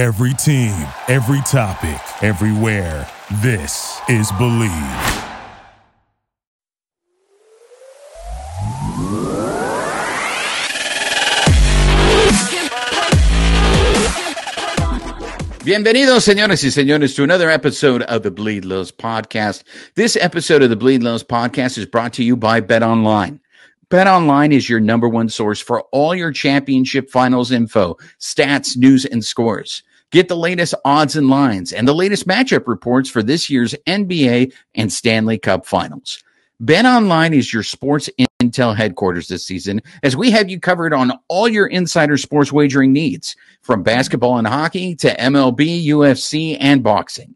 Every team, every topic, everywhere. This is Bleav. Bienvenidos, señores y señores, to another episode of the Bleed Lows podcast. This episode of the Bleed Lows podcast is brought to you by Bet Online. Bet Online is your number one source for all your championship finals info, stats, news, and scores. Get the latest odds and lines and the latest matchup reports for this year's NBA and Stanley Cup finals. Bet Online is your sports intel headquarters this season as we have you covered on all your insider sports wagering needs from basketball and hockey to MLB, UFC, and boxing.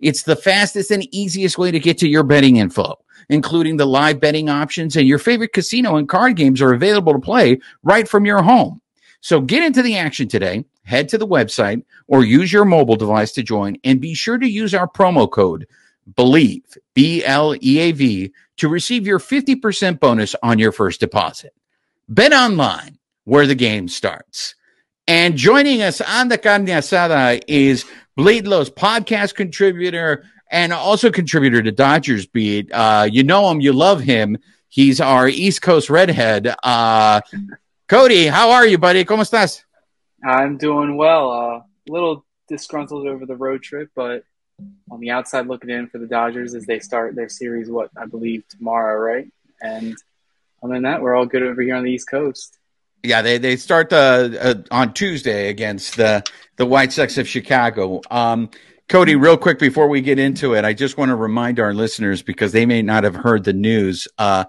It's the fastest and easiest way to get to your betting info, including the live betting options and your favorite casino and card games are available to play right from your home. So get into the action today. Head to the website or use your mobile device to join and be sure to use our promo code BLEAV, B L E A V, to receive your 50% bonus on your first deposit. Bet online where the game starts. And joining us on the carne asada is Bleedlow's podcast contributor and also contributor to Dodgers Beat. Uh, you know him, you love him. He's our East Coast redhead. Uh, Cody, how are you, buddy? ¿Cómo estás? I'm doing well. Uh, a little disgruntled over the road trip, but on the outside looking in for the Dodgers as they start their series, what I believe tomorrow, right? And other than that, we're all good over here on the East Coast. Yeah, they they start the uh, on Tuesday against the the White Sox of Chicago. Um, Cody, real quick before we get into it, I just want to remind our listeners because they may not have heard the news. Uh,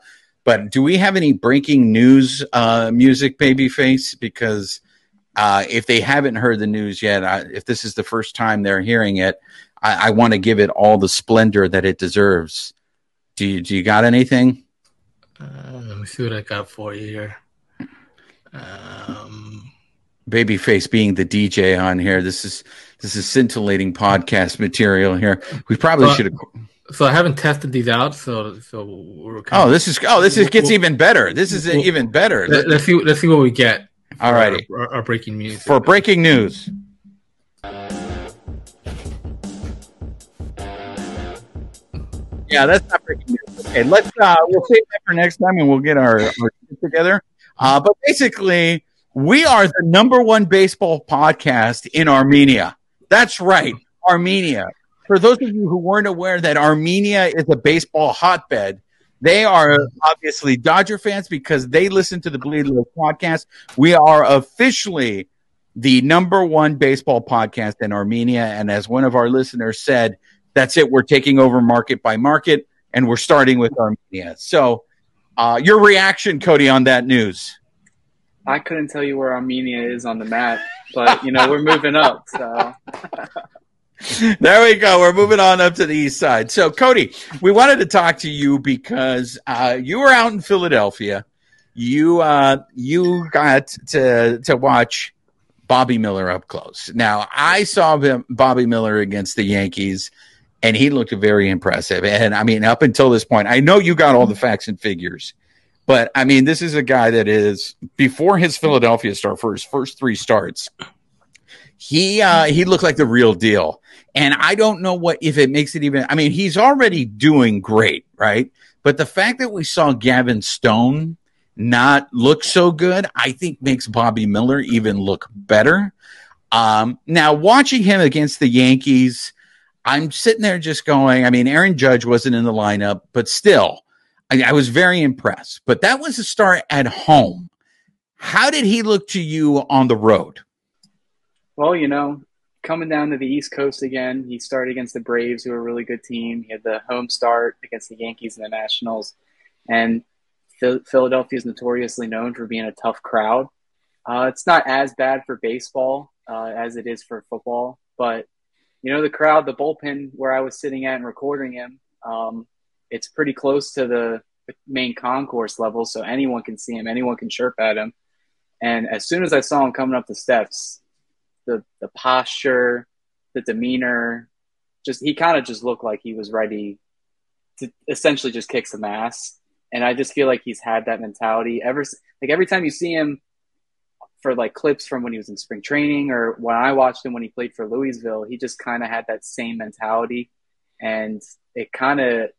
but do we have any breaking news uh, music, Babyface? Because uh, if they haven't heard the news yet, I, if this is the first time they're hearing it, I, I want to give it all the splendor that it deserves. Do you, do you got anything? Uh, let me see what I got for you here. Um, Babyface being the DJ on here. This is this is scintillating podcast material here. We probably Well, should have. so I haven't tested these out, so so we're kind Oh, this is oh, this is gets even better. This is Well- even better. let, us see let's see what we get. For Alrighty. our, our, our breaking news For breaking news. Yeah, that's not breaking news. Okay, let's uh we'll save that for next time and we'll get our, our together. Uh but basically we are the number one baseball podcast in Armenia. That's right, Armenia. For those of you who weren't aware that Armenia is a baseball hotbed, they are obviously Dodger fans because they listen to the Bleed podcast. We are officially the number one baseball podcast in Armenia. And as one of our listeners said, that's it. We're taking over market by market and we're starting with Armenia. So, uh, your reaction, Cody, on that news? I couldn't tell you where Armenia is on the map, but you know we're moving up. So there we go. We're moving on up to the east side. So, Cody, we wanted to talk to you because uh, you were out in Philadelphia. You uh, you got to to watch Bobby Miller up close. Now, I saw him, Bobby Miller against the Yankees, and he looked very impressive. And I mean, up until this point, I know you got all the facts and figures, but I mean, this is a guy that is before his Philadelphia start for his first three starts. He uh, he looked like the real deal, and I don't know what if it makes it even. I mean, he's already doing great, right? But the fact that we saw Gavin Stone not look so good, I think makes Bobby Miller even look better. Um, now, watching him against the Yankees, I'm sitting there just going, I mean, Aaron Judge wasn't in the lineup, but still, I, I was very impressed. But that was a start at home. How did he look to you on the road? well, you know, coming down to the East Coast again, he started against the Braves, who are a really good team. He had the home start against the Yankees and the Nationals, and Philadelphia is notoriously known for being a tough crowd. Uh, it's not as bad for baseball uh, as it is for football, but you know the crowd, the bullpen where I was sitting at and recording him, um, it's pretty close to the, the main concourse level, so anyone can see him, anyone can chirp at him. And as soon as I saw him coming up the steps, the the posture, the demeanor, just he kind of just looked like he was ready to essentially just kick some ass. And I just feel like he's had that mentality ever like every time you see him for like clips from when he was in spring training or when I watched him when he played for Louisville, he just kind of had that same mentality, and it kind of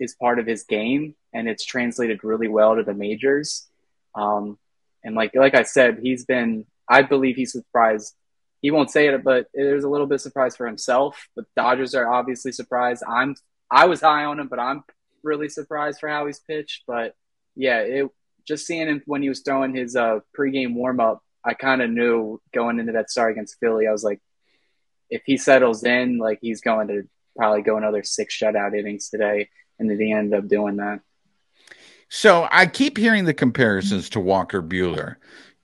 is part of his game, and it's translated really well to the majors. Um, and like like I said, he's been I believe he's surprised. He won't say it, but there's a little bit of surprise for himself. The Dodgers are obviously surprised. I'm I was high on him, but I'm really surprised for how he's pitched. But yeah, it just seeing him when he was throwing his uh, pregame warm up, I kind of knew going into that start against Philly, I was like, if he settles in, like he's going to probably go another six shutout innings today, and then he ended up doing that. So I keep hearing the comparisons to Walker Buehler.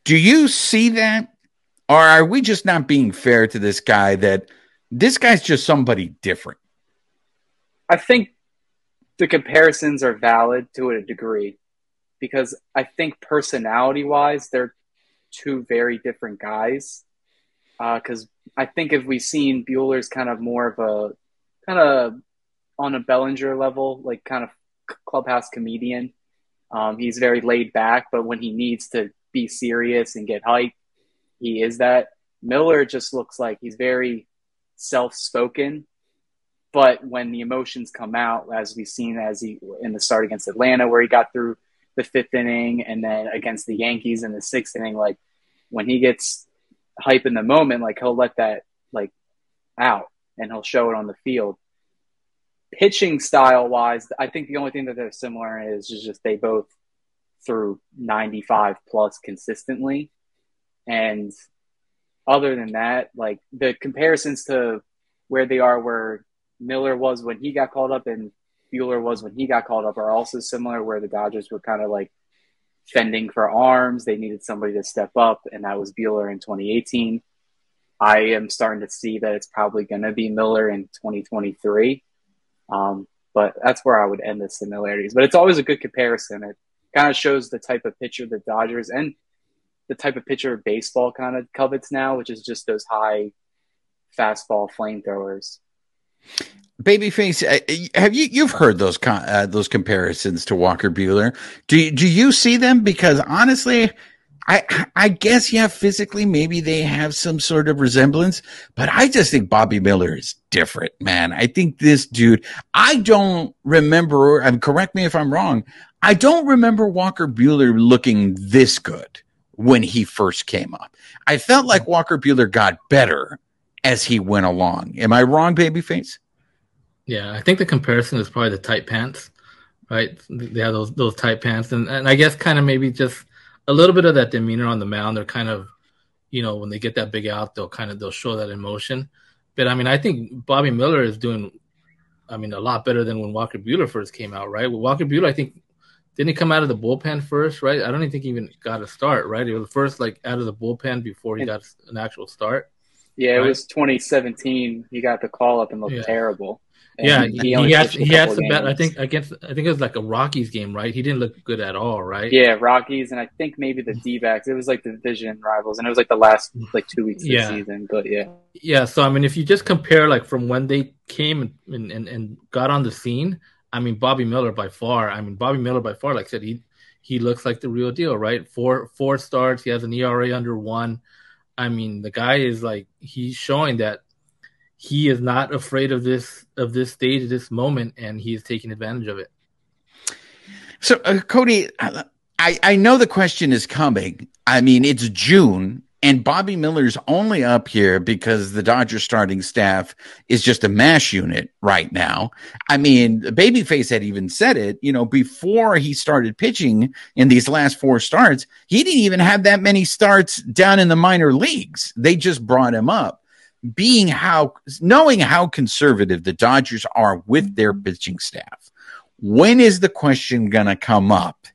Do you see that? Or are we just not being fair to this guy that this guy's just somebody different? I think the comparisons are valid to a degree because I think personality wise, they're two very different guys. Because uh, I think if we've seen Buehler's kind of more of a kind of on a Bellinger level, like kind of clubhouse comedian. Um, he's very laid back, but when he needs to be serious and get hype, he is that. Miller just looks like he's very self spoken, but when the emotions come out, as we've seen as he in the start against Atlanta, where he got through the fifth inning, and then against the Yankees in the sixth inning, like when he gets hype in the moment, like he'll let that like out and he'll show it on the field pitching style wise, I think the only thing that they're similar is just, just they both threw 95 plus consistently. And other than that, like the comparisons to where they are, where Miller was when he got called up and Buehler was when he got called up, are also similar, where the Dodgers were kind of like fending for arms. They needed somebody to step up, and that was Buehler in 2018. I am starting to see that it's probably going to be Miller in 2023. Um, but that's where I would end the similarities. But it's always a good comparison. It kind of shows the type of pitcher the Dodgers and the type of pitcher baseball kind of covets now, which is just those high fastball flamethrowers. Babyface, uh, have you you've heard those uh, those comparisons to Walker Buehler? Do do you see them? Because honestly, I I guess yeah, physically maybe they have some sort of resemblance, but I just think Bobby Miller is different, man. I think this dude. I don't remember. And correct me if I'm wrong. I don't remember Walker Buehler looking this good when he first came up. I felt like Walker Buehler got better as he went along. Am I wrong, babyface? Yeah, I think the comparison is probably the tight pants, right? They have those those tight pants, and and I guess kind of maybe just a little bit of that demeanor on the mound. They're kind of, you know, when they get that big out, they'll kind of they'll show that emotion. But I mean, I think Bobby Miller is doing, I mean, a lot better than when Walker Buehler first came out, right? Walker Buehler, I think didn't he come out of the bullpen first, right? I don't even think he even got a start, right? He was first like out of the bullpen before he got an actual start. Yeah, right? it was 2017. He got the call up and looked yeah. terrible. And yeah, he, he had he had some bad. I think against I think it was like a Rockies game, right? He didn't look good at all, right? Yeah, Rockies, and I think maybe the mm-hmm. D backs. It was like the division rivals, and it was like the last like two weeks of yeah. the season. But yeah, yeah. So I mean, if you just compare like from when they came and, and and got on the scene, I mean, Bobby Miller by far. I mean, Bobby Miller by far. Like I said, he he looks like the real deal, right? Four four starts. He has an ERA under one. I mean, the guy is like he's showing that he is not afraid of this of this stage, this moment, and he is taking advantage of it. So, uh, Cody, I I know the question is coming. I mean, it's June, and Bobby Miller's only up here because the Dodgers starting staff is just a mash unit right now. I mean, Babyface had even said it, you know, before he started pitching in these last four starts, he didn't even have that many starts down in the minor leagues. They just brought him up being how knowing how conservative the Dodgers are with their pitching staff, when is the question gonna come up?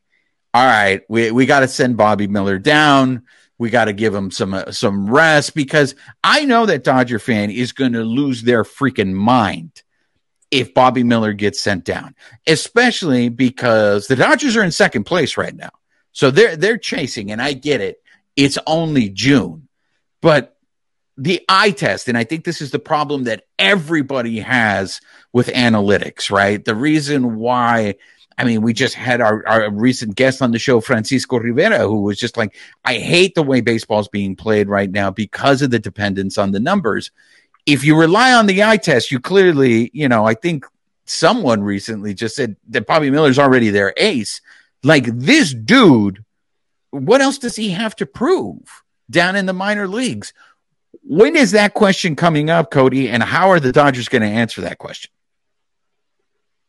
All right, we, we got to send Bobby Miller down. We got to give him some uh, some rest because I know that Dodger fan is going to lose their freaking mind if Bobby Miller gets sent down, especially because the Dodgers are in second place right now. So they're they're chasing, and I get it. It's only June, but the eye test, and I think this is the problem that everybody has with analytics, right? The reason why I mean, we just had our, our recent guest on the show, Francisco Rivera, who was just like, I hate the way baseball's being played right now because of the dependence on the numbers. If you rely on the eye test, you clearly, you know, I think someone recently just said that Bobby Miller's already their ace. Like this dude, what else does he have to prove down in the minor leagues? When is that question coming up, Cody? And how are the Dodgers going to answer that question?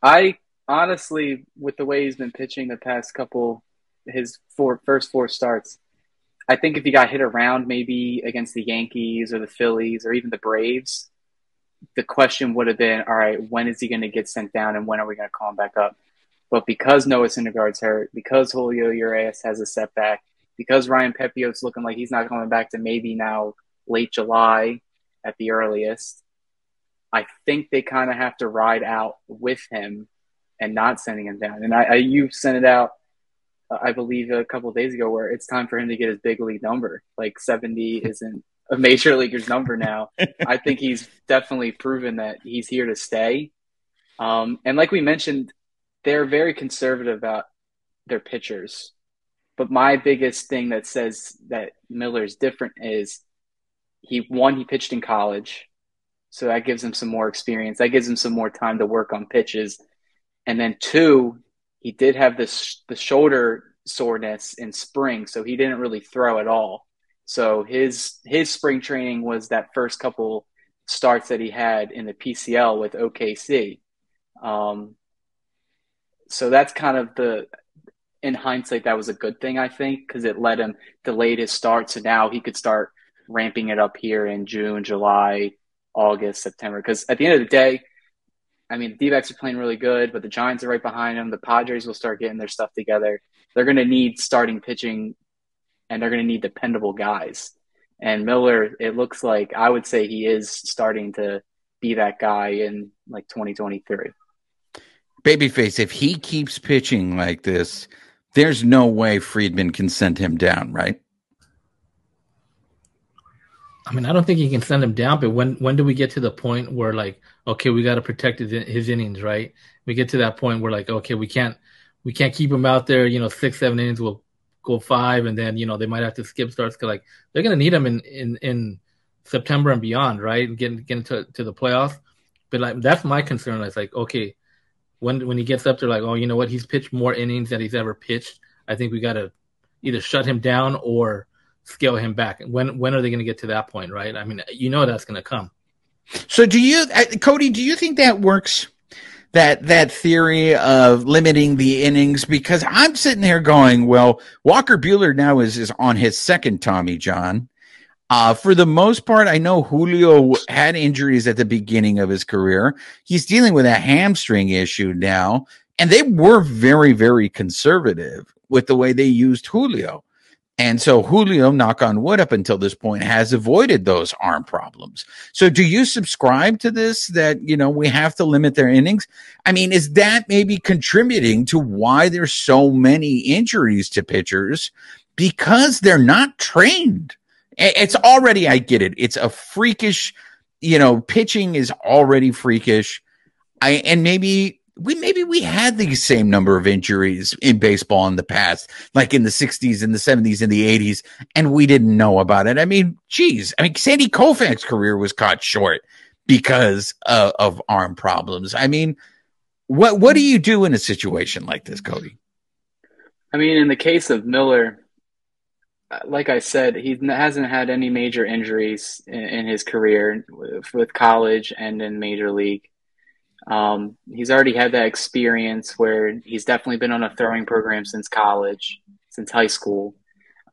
I honestly, with the way he's been pitching the past couple, his four first four starts, I think if he got hit around maybe against the Yankees or the Phillies or even the Braves, the question would have been, all right, when is he going to get sent down and when are we going to call him back up? But because Noah Syndergaard's hurt, because Julio Urias has a setback, because Ryan Pepiot's looking like he's not coming back to maybe now late July at the earliest, I think they kind of have to ride out with him and not sending him down. And I, I you sent it out, uh, I believe, a couple days ago, where it's time for him to get his big league number. Like seventy isn't a major leaguer's number now. I think he's definitely proven that he's here to stay. Um, and like we mentioned, they're very conservative about their pitchers. But my biggest thing that says that Miller's different is he one he pitched in college, so that gives him some more experience. That gives him some more time to work on pitches. And then two, he did have this the shoulder soreness in spring, so he didn't really throw at all. So his his spring training was that first couple starts that he had in the PCL with OKC. Um, so that's kind of the in hindsight that was a good thing I think because it let him delay his start. So now he could start ramping it up here in June, July, August, September. Because at the end of the day, I mean, the D-backs are playing really good, but the Giants are right behind them. The Padres will start getting their stuff together. They're going to need starting pitching and they're going to need dependable guys. And Miller, it looks like I would say he is starting to be that guy in like 2023. Babyface, if he keeps pitching like this, there's no way Friedman can send him down, right? I mean, I don't think he can send him down, but when when do we get to the point where like, okay, we got to protect his, his innings, right? We get to that point where like, okay, we can't we can't keep him out there, you know, six seven innings. We'll go five, and then you know they might have to skip starts because like they're gonna need him in in in September and beyond, right? Getting getting to to the playoffs. But like that's my concern. It's like okay, when when he gets up there, like oh, you know what? He's pitched more innings than he's ever pitched. I think we got to either shut him down or scale him back. When when are they going to get to that point, right? I mean, you know that's going to come. So do you, uh, Cody? Do you think that works? that that theory of limiting the innings because I'm sitting there going, well, Walker Buehler now is is on his second Tommy John. Uh, for the most part, I know Julio had injuries at the beginning of his career. He's dealing with a hamstring issue now, and they were very, very conservative with the way they used Julio. And so Julio, knock on wood, up until this point, has avoided those arm problems. So do you subscribe to this that, you know, we have to limit their innings? I mean, is that maybe contributing to why there's so many injuries to pitchers? Because they're not trained. It's already, I get it. It's a freakish, you know, pitching is already freakish. I, and maybe we maybe we had the same number of injuries in baseball in the past, like in the 60s and the 70s and the 80s, and we didn't know about it. I mean, geez, I mean, Sandy Koufax's career was cut short because uh, of arm problems. I mean, what what do you do in a situation like this, Cody? I mean, in the case of Miller, like I said, he hasn't had any major injuries in, in his career with college and in major league. Um, he's already had that experience where he's definitely been on a throwing program since college, since high school.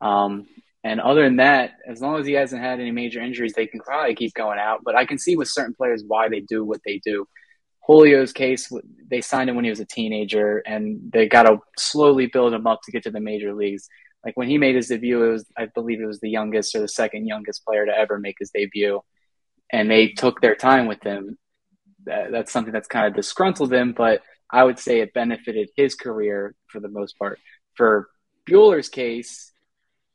Um, and other than that, as long as he hasn't had any major injuries, they can probably keep going out. But I can see with certain players why they do what they do. Julio's case, they signed him when he was a teenager, and they got to slowly build him up to get to the major leagues. Like when he made his debut, it was I believe it was the youngest or the second youngest player to ever make his debut, and they took their time with him that, that's something that's kind of disgruntled him, but I would say it benefited his career for the most part. For Buehler's case,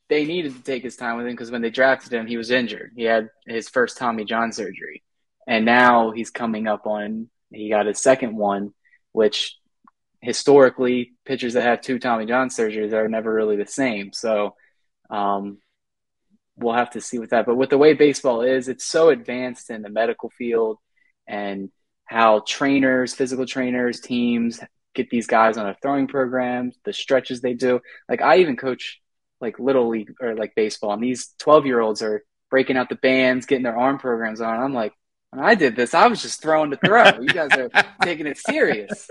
they needed to take his time with him because when they drafted him, he was injured. He had his first Tommy John surgery, and now he's coming up on he got his second one, which historically, pitchers that have two Tommy John surgeries are never really the same. So um, we'll have to see with that. But with the way baseball is, it's so advanced in the medical field and how trainers, physical trainers, teams get these guys on a throwing program, the stretches they do. Like I even coach like little league or like baseball, and these twelve year olds are breaking out the bands, getting their arm programs on. I'm like, when I did this, I was just throwing to throw. you guys are taking it serious,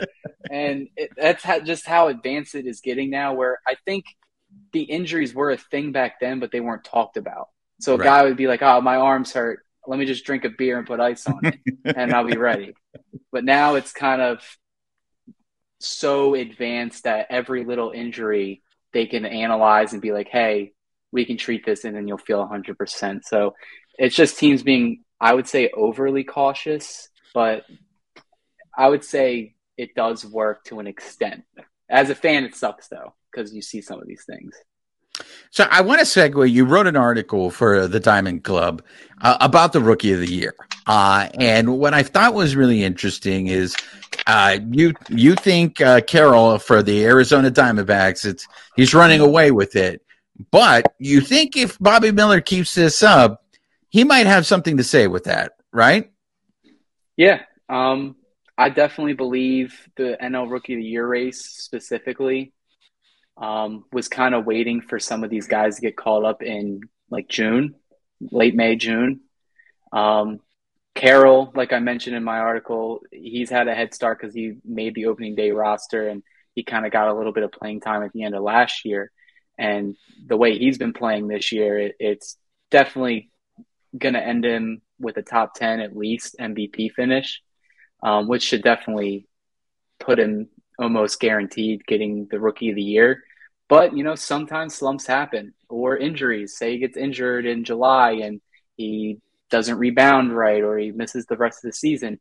and it, that's how, just how advanced it is getting now. Where I think the injuries were a thing back then, but they weren't talked about. So a right. guy would be like, "Oh, my arms hurt. Let me just drink a beer and put ice on it, and I'll be ready." But now it's kind of so advanced that every little injury they can analyze and be like, "Hey, we can treat this, and then you'll feel 100%." So it's just teams being, I would say, overly cautious, but I would say it does work to an extent. As a fan, it sucks though because you see some of these things. So I want to segue. You wrote an article for the Diamond Club uh, about the Rookie of the Year, uh, and what I thought was really interesting is uh, you you think uh, Carroll for the Arizona Diamondbacks, it's he's running away with it, but you think if Bobby Miller keeps this up, he might have something to say with that, right? Yeah, um, I definitely believe the NL Rookie of the Year race specifically um, was kind of waiting for some of these guys to get called up in like June, late May, June. Um, Carroll, like I mentioned in my article, he's had a head start because he made the opening day roster and he kind of got a little bit of playing time at the end of last year. And the way he's been playing this year, it, it's definitely going to end him with a top 10 at least MVP finish, um, which should definitely put him almost guaranteed getting the rookie of the year. But, you know, sometimes slumps happen or injuries. Say he gets injured in July and he doesn't rebound right or he misses the rest of the season.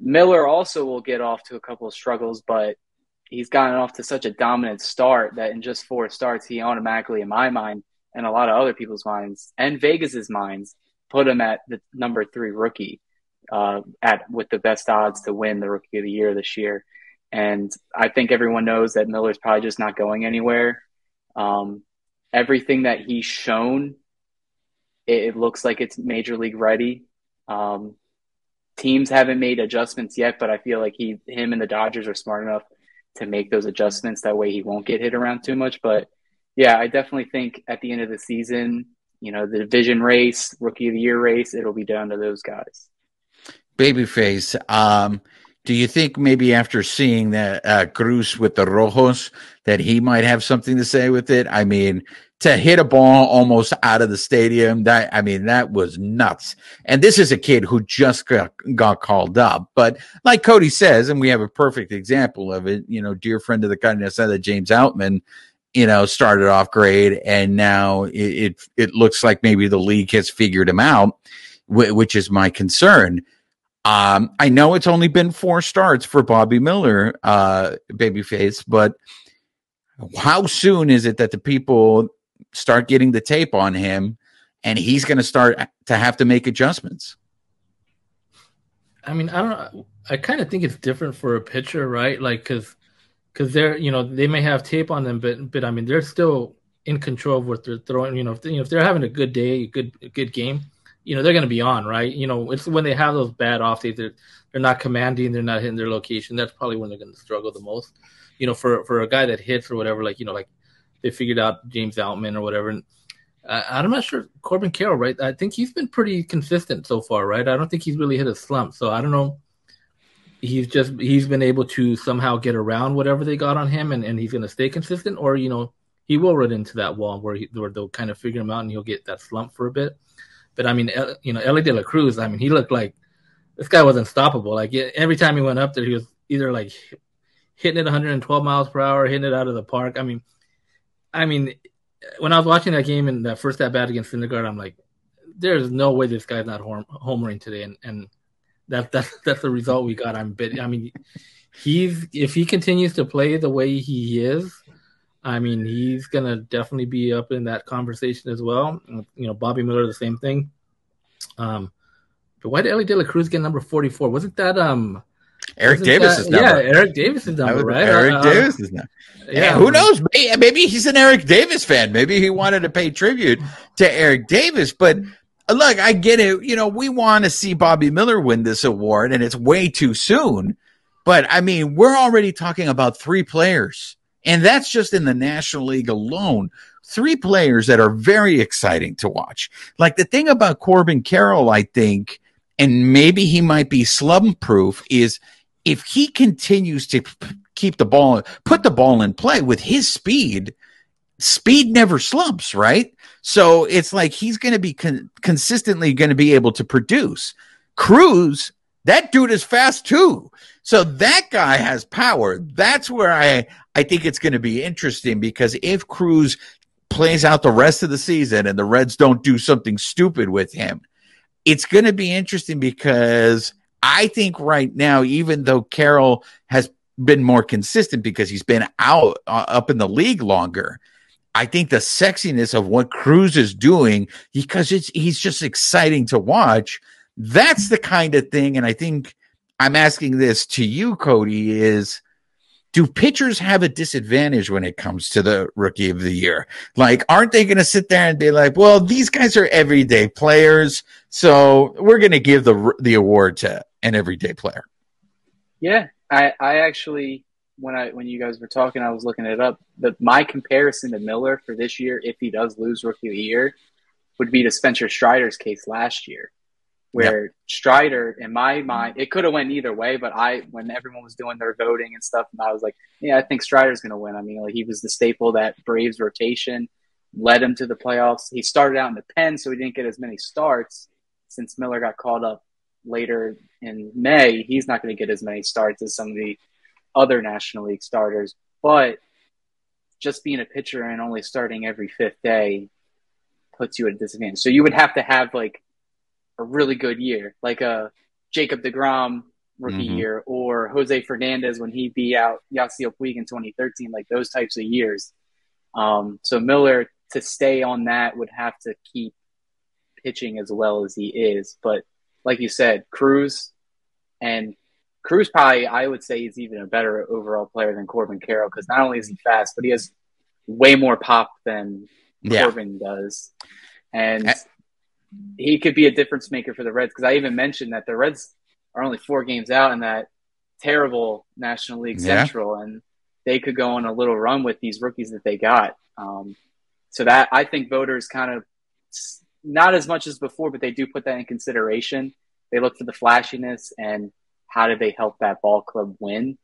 Miller also will get off to a couple of struggles, but he's gotten off to such a dominant start that in just four starts, he automatically, in my mind, and a lot of other people's minds, and Vegas's minds, put him at the number three rookie uh, at with the best odds to win the Rookie of the Year this year. And I think everyone knows that Miller's probably just not going anywhere. Um, everything that he's shown, it, it, looks like it's major league ready. Um, teams haven't made adjustments yet, but I feel like he, him, and the Dodgers are smart enough to make those adjustments. That way, he won't get hit around too much. But yeah, I definitely think at the end of the season, you know, the division race, rookie of the year race, it'll be down to those guys. Babyface. Um, do you think maybe after seeing that uh, Cruz with the Rojos that he might have something to say with it? I mean, to hit a ball almost out of the stadium, that I mean, that was nuts. And this is a kid who just got, got called up. But like Cody says, and we have a perfect example of it, you know, dear friend of the Carne that James Outman, you know, started off great, and now it, it, it looks like maybe the league has figured him out, which is my concern. Um, I know it's only been four starts for Bobby Miller, uh, babyface, but how soon is it that the people start getting the tape on him and he's going to start to have to make adjustments? I mean, I don't. I kind of think it's different for a pitcher, right? Like, cause, cause they're, you know, they may have tape on them, but, but I mean, they're still in control of what they're throwing. You know, if, you know, if they're having a good day, a good, a good game, you know they're going to be on, right? You know, it's when they have those bad off days, they're they're not commanding, they're not hitting their location. That's probably when they're going to struggle the most. You know, for for a guy that hits or whatever, like you know, like they figured out James Outman or whatever. And I'm not sure Corbin Carroll, right? I think he's been pretty consistent so far, right? I don't think he's really hit a slump, so I don't know. He's just he's been able to somehow get around whatever they got on him, and, and he's going to stay consistent, or you know, he will run into that wall where he, where they'll kind of figure him out, and he'll get that slump for a bit. But I mean, you know, Elly De La Cruz. I mean, he looked like this guy was unstoppable. Like every time he went up there, he was either like hitting it 112 miles per hour, hitting it out of the park. I mean, I mean, when I was watching that game and that first at bat against Syndergaard, I'm like, there's no way this guy's not homering today, and and that that's that's the result we got. I'm bit. I mean, he's if he continues to play the way he is, I mean, he's gonna definitely be up in that conversation as well. You know, Bobby Miller, the same thing. Um, but why did Elly De La Cruz get number forty four? Wasn't that um? Eric Davis is number. Yeah, Eric Davis is number, right? Eric Uh, Davis is number. Yeah, Yeah, who knows? Maybe he's an Eric Davis fan. Maybe he wanted to pay tribute to Eric Davis. But uh, look, I get it. You know, we want to see Bobby Miller win this award, and it's way too soon. But I mean, we're already talking about three players, and that's just in the National League alone. Three players that are very exciting to watch. Like the thing about Corbin Carroll, I think, and maybe he might be slump proof, is if he continues to keep the ball, put the ball in play with his speed, speed never slumps, right? So it's like he's going to be con- consistently going to be able to produce. Cruz, that dude is fast too. So that guy has power. That's where I I think it's going to be interesting because if Cruz plays out the rest of the season and the Reds don't do something stupid with him, it's going to be interesting because I think right now, even though Carroll has been more consistent because he's been out uh, up in the league longer, I think the sexiness of what Cruz is doing because it's he's just exciting to watch. That's the kind of thing, and I think I'm asking this to you, Cody, is do pitchers have a disadvantage when it comes to the rookie of the year? Like, aren't they going to sit there and be like, well, these guys are everyday players, so we're going to give the the award to an everyday player? Yeah, I, I actually when I when you guys were talking, I was looking it up. The my comparison to Miller for this year, if he does lose Rookie of the Year, would be to Spencer Strider's case last year, where Strider, in my mind, it could have went either way. But I, when everyone was doing their voting and stuff, and I was like, yeah, I think Strider's going to win. I mean, like he was the staple that Braves rotation, led him to the playoffs. He started out in the pen, so he didn't get as many starts since Miller got called up later in May. He's not going to get as many starts as some of the other National League starters, but just being a pitcher and only starting every fifth day puts you at a disadvantage. So you would have to have like a really good year, like a Jacob DeGrom rookie Mhm. year or Jose Fernandez when he beat out Yasiel Puig in 2013, like those types of years. Um, so Miller to stay on that would have to keep pitching as well as he is. But like you said, Cruz and Cruz probably I would say is even a better overall player than Corbin Carroll because not only is he fast, but he has way more pop than Yeah. Corbin does, and. He could be a difference maker for the Reds. Because I even mentioned that the Reds are only four games out in that terrible National League Yeah. Central, and they could go on a little run with these rookies that they got. Um, so that I think voters kind of not as much as before, but they do put that in consideration. They look for the flashiness and how do they help that ball club win.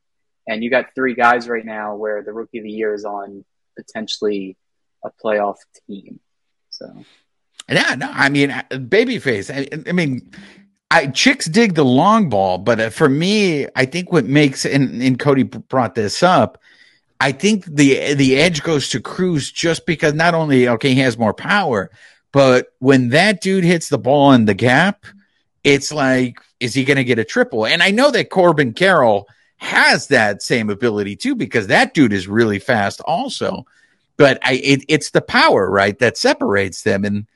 And you got three guys right now where the rookie of the year is on potentially a playoff team. So Yeah, no, I mean, uh, babyface. I, I mean, I chicks dig the long ball, but uh, for me, I think what makes and, and Cody brought this up. I think the the edge goes to Cruz just because not only okay he has more power, but when that dude hits the ball in the gap, it's like is he going to get a triple? And I know that Corbin Carroll has that same ability too because that dude is really fast also. But I it, it's the power right that separates them and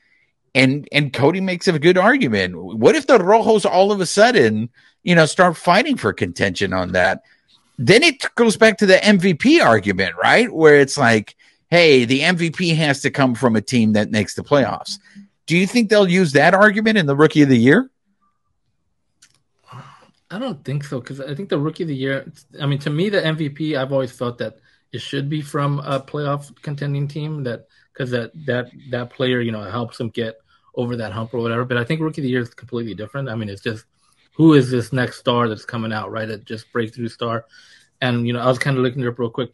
and and Cody makes a good argument. What if the Rojos all of a sudden, you know, start fighting for contention on that? Then it goes back to the MVP argument, right? Where it's like, hey, the MVP has to come from a team that makes the playoffs. Do you think they'll use that argument in the rookie of the year? I don't think so because I think the rookie of the year. I mean, to me, the MVP. I've always felt that it should be from a playoff contending team. That because that that that player, you know, helps them get over that hump or whatever. But I think rookie of the year is completely different. I mean, it's just who is this next star that's coming out, right? That just breakthrough star. And you know, I was kind of looking it up real quick.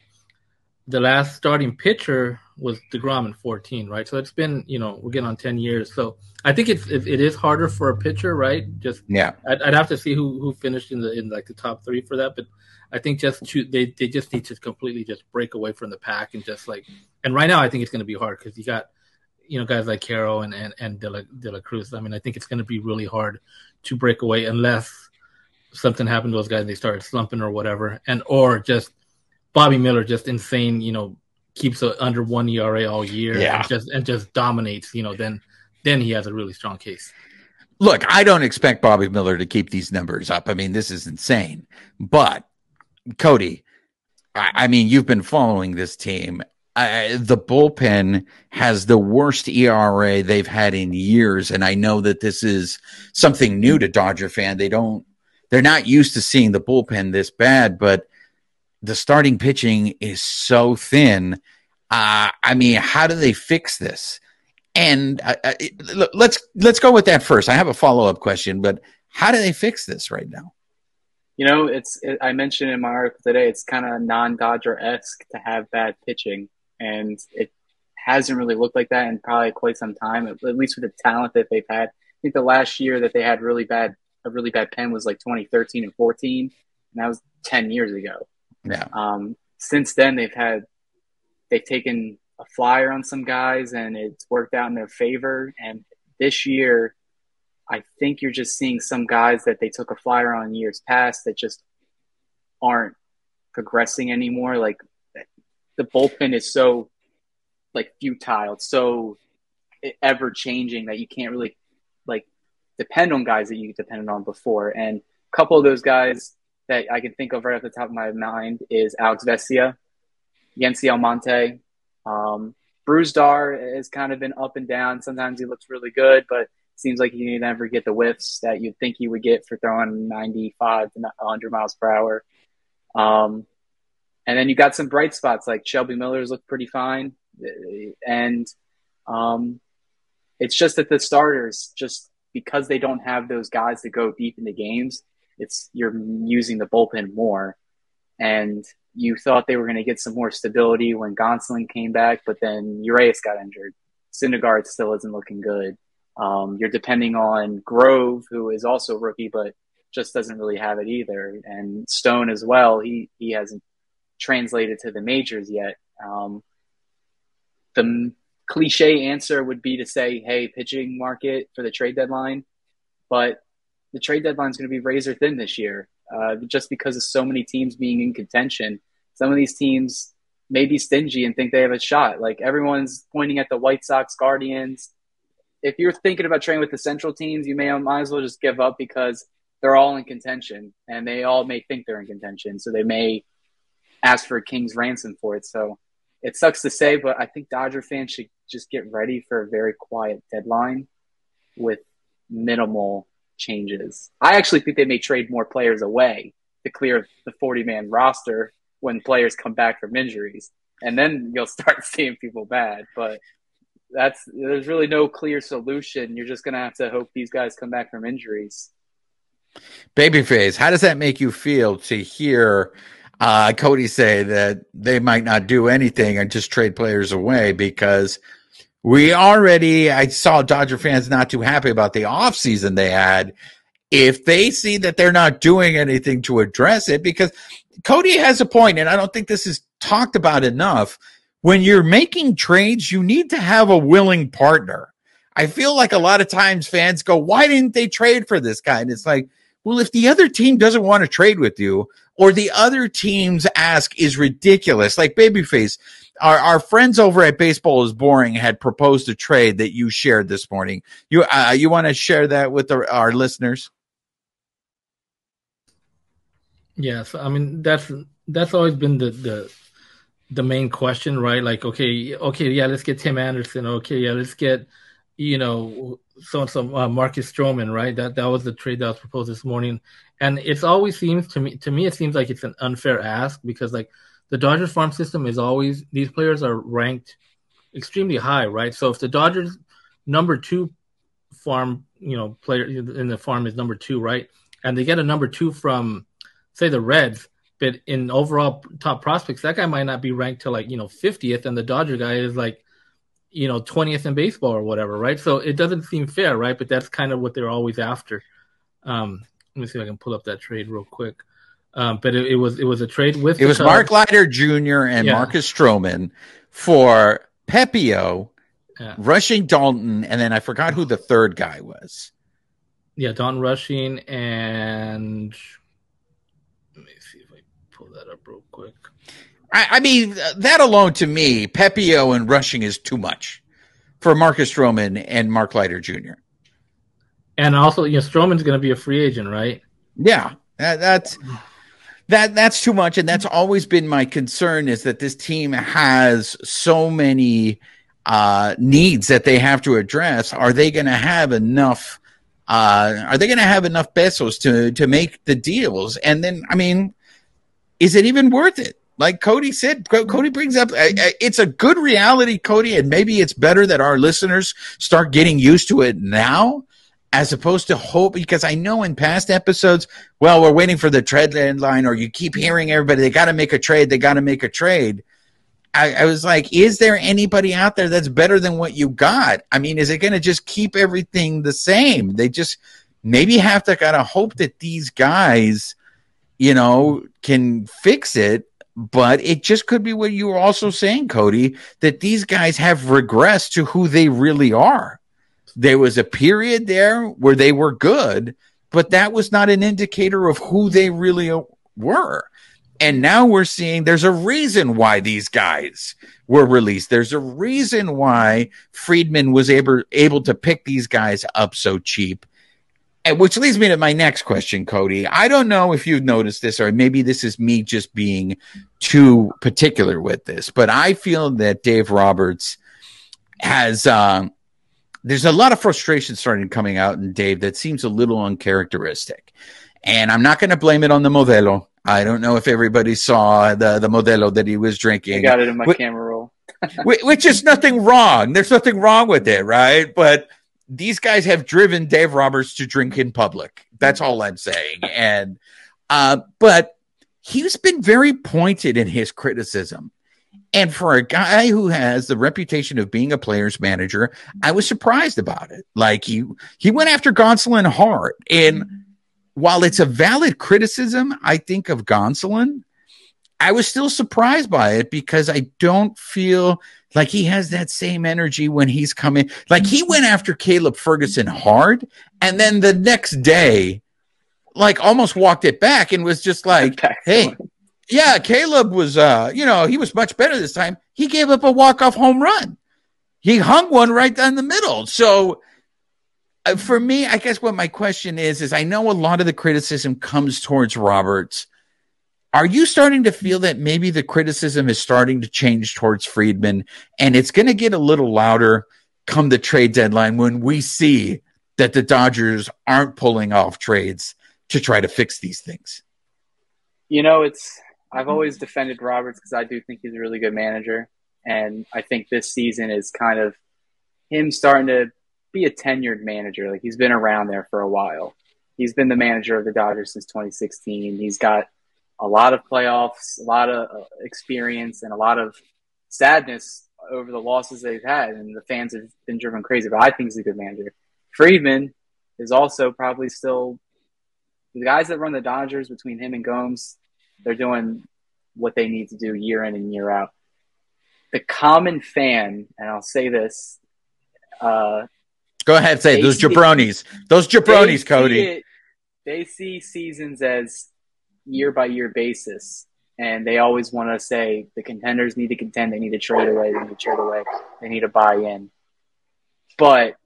The last starting pitcher was Degrom in 14, right? So it's been, you know, we're getting on 10 years. So I think it's it, it is harder for a pitcher, right? Just Yeah. I'd, I'd have to see who who finished in the in like the top three for that, but I think just to, they they just need to completely just break away from the pack and just like and right now I think it's going to be hard because you got you know guys like Carroll and and and De La, De La Cruz. I mean I think it's going to be really hard to break away unless something happened to those guys and they started slumping or whatever, and or just Bobby Miller just insane, you know, keeps a under one ERA all year, Yeah. and just and just dominates, you know, then then he has a really strong case. look, I don't expect Bobby Miller to keep these numbers up. I mean, this is insane. But Cody, I, I mean, you've been following this team. The bullpen has the worst ERA they've had in years, and I know that this is something new to Dodger fan. They don't, they're not used to seeing the bullpen this bad, but the starting pitching is so thin. Uh, I mean, how do they fix this? And uh, uh let's let's go with that first. I have a follow up question, but how do they fix this right now? You know, it's it, I mentioned in my article today. It's kind of non Dodger esque to have bad pitching, and it hasn't really looked like that in probably quite some time. At, at least with the talent that they've had. I think the last year that they had really bad a really bad pen was like 2013 and 14, and that was 10 years ago. Yeah. Um, since then, they've had they've taken a flyer on some guys, and it's worked out in their favor. And this year, I think you're just seeing some guys that they took a flyer on years past that just aren't progressing anymore. Like the bullpen is so like futile, it's so ever changing that you can't really like depend on guys that you depended on before. And a couple of those guys that I can think of right off the top of my mind is Alex Vesia, Yency Almonte. Um, Brusdar has kind of been up and down. Sometimes he looks really good, but seems like he never get the whiffs that you'd think he would get for throwing 95 to 100 miles per hour. Um, and then you got some bright spots like Shelby Miller's looked pretty fine. And um, it's just that the starters, just because they don't have those guys that go deep into games, it's you're using the bullpen more. And you thought they were going to get some more stability when Gonsolin came back, but then Urias got injured. Syndergaard still isn't looking good. Um, you're depending on Grove, who is also rookie, but just doesn't really have it either. And Stone as well. He he hasn't translated to the majors yet. Um, the cliche answer would be to say, "Hey, pitching market for the trade deadline," but the trade deadline is going to be razor thin this year, uh, just because of so many teams being in contention. Some of these teams may be stingy and think they have a shot. Like everyone's pointing at the White Sox, Guardians. If you're thinking about trading with the Central teams, you may might as well just give up because they're all in contention, and they all may think they're in contention, so they may ask for a king's ransom for it. So it sucks to say, but I think Dodger fans should just get ready for a very quiet deadline with minimal changes. I actually think they may trade more players away to clear the 40 man roster when players come back from injuries. And then you'll start seeing people bad. But that's there's really no clear solution. You're just gonna have to hope these guys come back from injuries. Babyface, how does that make you feel to hear uh, Cody say that they might not do anything and just trade players away because we already, I saw Dodger fans not too happy about the offseason they had. If they see that they're not doing anything to address it, because Cody has a point, and I don't think this is talked about enough. When you're making trades, you need to have a willing partner. I feel like a lot of times fans go, Why didn't they trade for this guy? And it's like, well, if the other team doesn't want to trade with you, or the other team's ask is ridiculous, like Babyface, our, our friends over at Baseball is Boring had proposed a trade that you shared this morning. You uh, you want to share that with the, our listeners? Yes, I mean that's that's always been the the the main question, right? Like, okay, okay, yeah, let's get Tim Anderson. Okay, yeah, let's get you know so and so uh, Marcus Stroman, right? That that was the trade that was proposed this morning, and it's always seems to me to me it seems like it's an unfair ask because like the Dodgers farm system is always these players are ranked extremely high, right? So if the Dodgers number two farm, you know, player in the farm is number two, right? And they get a number two from say the Reds, but in overall top prospects, that guy might not be ranked to like, you know, 50th and the Dodger guy is like, you know, 20th in baseball or whatever, right? So it doesn't seem fair, right? But that's kind of what they're always after. Um, let me see if I can pull up that trade real quick. Um, but it, it, was it was a trade with it was Cubs. Mark Leiter Jr. and yeah. Marcus Stroman for Pepiot, yeah. Rushing Dalton, and then I forgot who the third guy was. Yeah, Don Rushing and let me see if I pull that up real quick. I, I mean, that alone to me, Pepiot and Rushing is too much for Marcus Stroman and Mark Leiter Jr. And also, you know, Stroman's going to be a free agent, right? Yeah, that, that's that that's too much, and that's always been my concern is that this team has so many uh, needs that they have to address. Are they going to have enough? Uh, are they going to have enough pesos to to make the deals? And then, I mean, is it even worth it? Like Cody said, Cody brings up, it's a good reality, Cody, and maybe it's better that our listeners start getting used to it now as opposed to hope because I know in past episodes, well, we're waiting for the trade line, or you keep hearing everybody, they got to make a trade, they got to make a trade. I, I, was like, is there anybody out there that's better than what you got? I mean, is it going to just keep everything the same? They just maybe have to kind of hope that these guys, you know, can fix it. But it just could be what you were also saying, Cody, that these guys have regressed to who they really are there was a period there where they were good, but that was not an indicator of who they really were. And now we're seeing there's a reason why these guys were released. There's a reason why Friedman was able able to pick these guys up so cheap. Which leads me to my next question, Cody. I don't know if you've noticed this, or maybe this is me just being too particular with this, but I feel that Dave Roberts has uh, there's a lot of frustration starting coming out in Dave that seems a little uncharacteristic. And I'm not going to blame it on the Modelo. I don't know if everybody saw the, the Modelo that he was drinking. I got it in my which, camera roll. which is nothing wrong. There's nothing wrong with it, right? But these guys have driven Dave Roberts to drink in public. That's all I'm saying. And, uh, but he's been very pointed in his criticism. And for a guy who has the reputation of being a player's manager, I was surprised about it. Like he he went after Gonsolin hard. And while it's a valid criticism, I think of Gonsolin, I was still surprised by it because I don't feel like he has that same energy when he's coming. Like he went after Caleb Ferguson hard, and then the next day, like almost walked it back and was just like, "Hey, yeah, Caleb was, uh, you know, he was much better this time. He gave up a walk-off home run. He hung one right down the middle. So uh, for me, I guess what my question is, is I know a lot of the criticism comes towards Roberts. Are you starting to feel that maybe the criticism is starting to change towards Friedman and it's going to get a little louder come the trade deadline when we see that the Dodgers aren't pulling off trades to try to fix these things? You know, it's I've always defended Roberts because I do think he's a really good manager, and I think this season is kind of him starting to be a tenured manager. Like he's been around there for a while. He's been the manager of the Dodgers since 2016. He's got a lot of playoffs, a lot of uh, experience, and a lot of sadness over the losses they've had, and the fans have been driven crazy. But I think he's a good manager. Friedman is also probably still the guys that run the Dodgers between him and Gomes. They're doing what they need to do year in and year out. The common fan, and I'll say this. Uh, Go ahead, say those jabronis. Those jabronis, Cody. It, they see seasons as year by year basis, and they always want to say the contenders need to contend. They need to trade away. They need to trade away. They need to buy in. But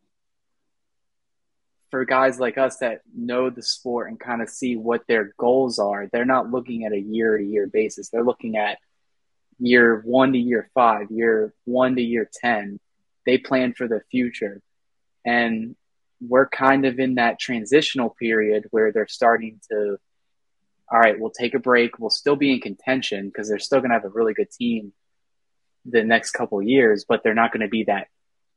for guys like us that know the sport and kind of see what their goals are, they're not looking at a year to year basis. They're looking at year one to year five, year one to year 10. They plan for the future. And we're kind of in that transitional period where they're starting to, all right, we'll take a break. We'll still be in contention because they're still going to have a really good team the next couple years, but they're not going to be that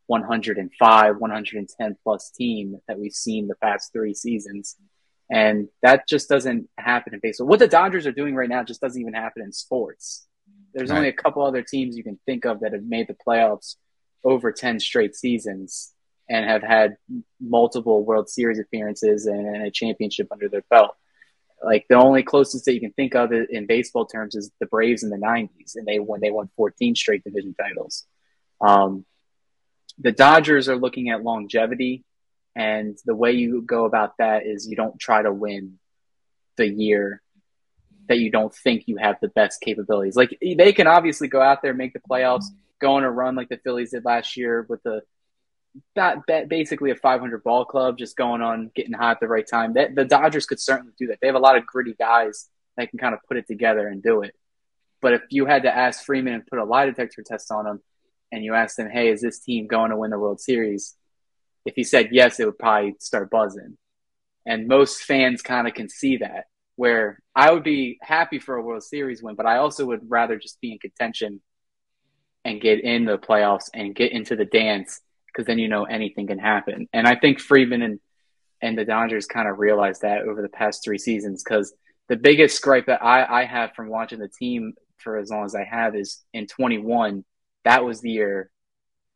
105, 110 plus team that we've seen the past three seasons. And that just doesn't happen in baseball. What the Dodgers are doing right now just doesn't even happen in sports. There's right. only a couple other teams you can think of that have made the playoffs over 10 straight seasons and have had multiple World Series appearances and a championship under their belt. Like the only closest that you can think of in baseball terms is the Braves in the 90s, and they when they won 14 straight division titles. Um, the Dodgers are looking at longevity, and the way you go about that is you don't try to win the year that you don't think you have the best capabilities. Like they can obviously go out there, make the playoffs, go on a run like the Phillies did last year with the not basically a 500 ball club, just going on getting hot at the right time. That the Dodgers could certainly do that. They have a lot of gritty guys that can kind of put it together and do it. But if you had to ask Friedman and put a lie detector test on him, and you asked him, "Hey, is this team going to win the World Series?" If he said yes, it would probably start buzzing. And most fans kind of can see that. Where I would be happy for a World Series win, but I also would rather just be in contention and get in the playoffs and get into the dance because then you know anything can happen. And I think Friedman and and the Dodgers kind of realized that over the past three seasons because the biggest gripe that I, I have from watching the team for as long as I have is in 21, that was the year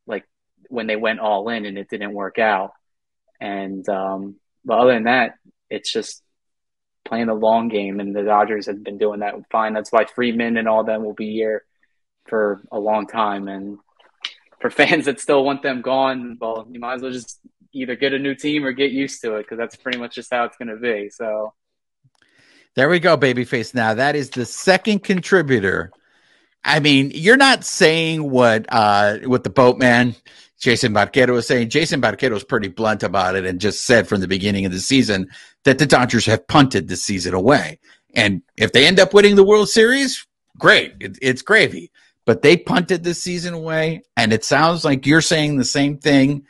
like when they went all in and it didn't work out. And um, but other than that, it's just playing the long game, and the Dodgers have been doing that fine. That's why Friedman and all them will be here for a long time. And for fans that still want them gone, well, you might as well just either get a new team or get used to it because that's pretty much just how it's going to be. So there we go, babyface. Now that is the second contributor. I mean, you're not saying what uh what the boatman Jason Barquero was saying. Jason Barquero was pretty blunt about it and just said from the beginning of the season that the Dodgers have punted the season away. And if they end up winning the World Series, great. It, it's gravy but they punted this season away. And it sounds like you're saying the same thing.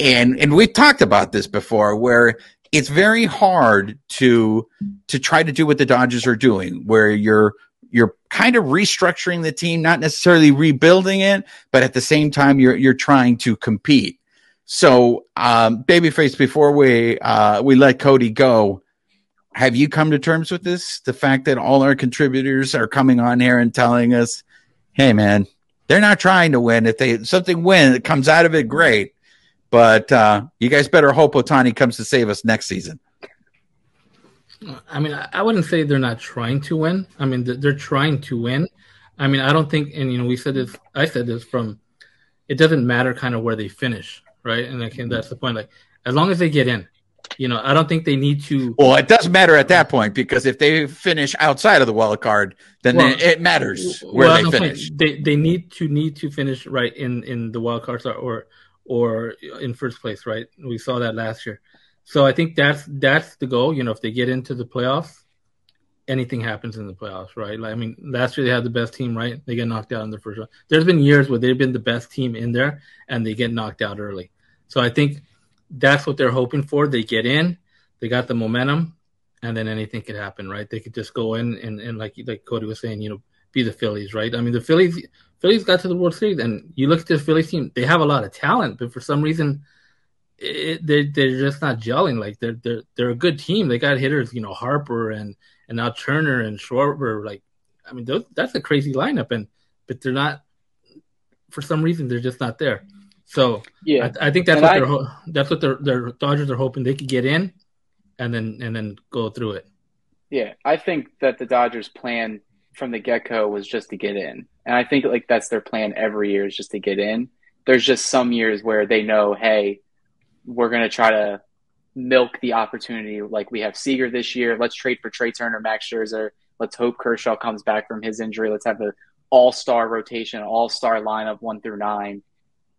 And and we've talked about this before, where it's very hard to to try to do what the Dodgers are doing, where you're you're kind of restructuring the team, not necessarily rebuilding it, but at the same time you're you're trying to compete. So, um, babyface, before we uh, we let Cody go, have you come to terms with this? The fact that all our contributors are coming on here and telling us hey man, they're not trying to win. If they something win, it comes out of it, great. But uh, you guys better hope Ohtani comes to save us next season. I mean, I wouldn't say they're not trying to win. I mean, they're trying to win. I mean, I don't think, and you know, we said this. I said this from. It doesn't matter kind of where they finish, right? And I that's the point. Like, as long as they get in, you know, I don't think they need to. Well, it does matter at that point because if they finish outside of the wild card, then well, they, it matters where well, they finish. They they need to need to finish right in in the wild card or or in first place, right? We saw that last year. So I think that's that's the goal. You know, if they get into the playoffs, anything happens in the playoffs, right? Like, I mean, last year they had the best team, right? They get knocked out in the first round. There's been years where they've been the best team in there and they get knocked out early. So I think that's what they're hoping for. They get in, they got the momentum, and then anything could happen, right? They could just go in and, and like like Cody was saying, you know, be the Phillies, right? I mean, the Phillies Phillies got to the World Series, and you look at the Phillies team; they have a lot of talent, but for some reason, it, they're they're just not gelling. Like they're they're they're a good team. They got hitters, you know, Harper and and now Turner and Schwarber. Like, I mean, those, that's a crazy lineup, and but they're not. For some reason, they're just not there. So yeah, I, I think that's and what I, they're that's what their their Dodgers are hoping they could get in, and then and then go through it. Yeah, I think that the Dodgers' plan from the get go was just to get in, and I think like that's their plan every year is just to get in. There's just some years where they know, hey, we're gonna try to milk the opportunity. Like we have Seager this year. Let's trade for Trea Turner, Max Scherzer. Let's hope Kershaw comes back from his injury. Let's have an all star rotation, all star lineup one through nine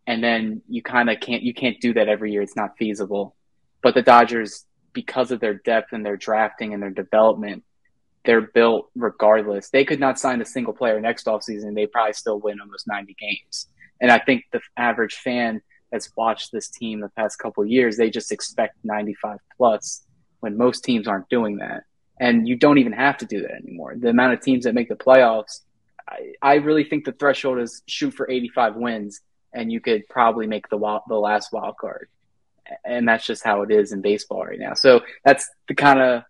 and then you kind of can't you can't do that every year. It's not feasible. But the Dodgers, because of their depth and their drafting and their development, they're built regardless. They could not sign a single player next offseason. They probably still win almost 90 games. And I think the average fan that's watched this team the past couple years, they just expect 95 plus when most teams aren't doing that. And you don't even have to do that anymore. The amount of teams that make the playoffs, I, I really think the threshold is shoot for 85 wins and you could probably make the wild, the last wild card. And that's just how it is in baseball right now. So that's the kind of